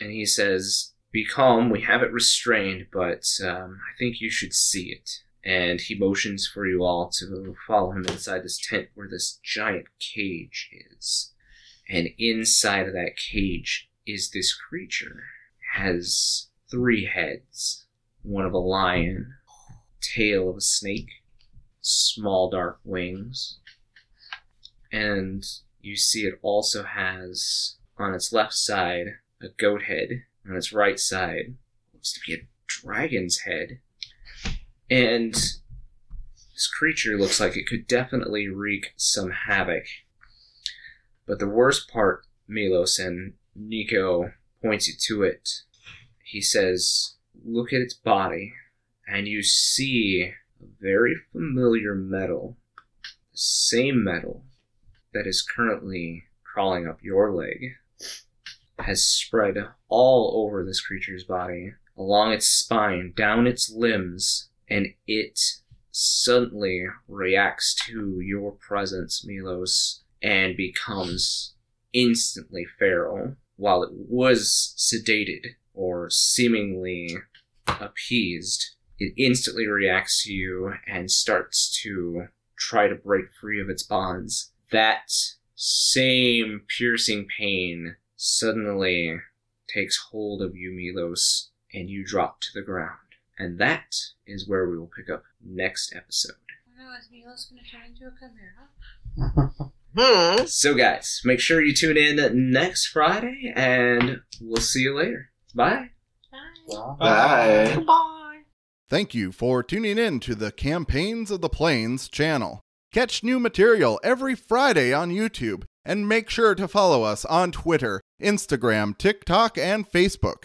And he says, be calm. We have it restrained, but um, I think you should see it. And he motions for you all to follow him inside this tent where this giant cage is. And inside of that cage is this creature. Has three heads. One of a lion, tail of a snake, small dark wings. And you see it also has on its left side a goat head on its right side looks to be a dragon's head. And this creature looks like it could definitely wreak some havoc. But the worst part, Milos and Nico points you to it. He says, Look at its body, and you see a very familiar metal. The same metal that is currently crawling up your leg has spread all over this creature's body, along its spine, down its limbs, and it suddenly reacts to your presence, Milos, and becomes instantly feral. While it was sedated or seemingly appeased, it instantly reacts to you and starts to try to break free of its bonds. That same piercing pain suddenly takes hold of you, Milos, and you drop to the ground. And that is where we will pick up next episode. Oh no, is Milos going to turn into a chimera? Hmm. So, guys, make sure you tune in next Friday, and we'll see you later. Bye. Bye. Bye. Goodbye. Thank you for tuning in to the Campaigns of the Plains channel. Catch new material every Friday on YouTube and make sure to follow us on Twitter, Instagram, TikTok, and Facebook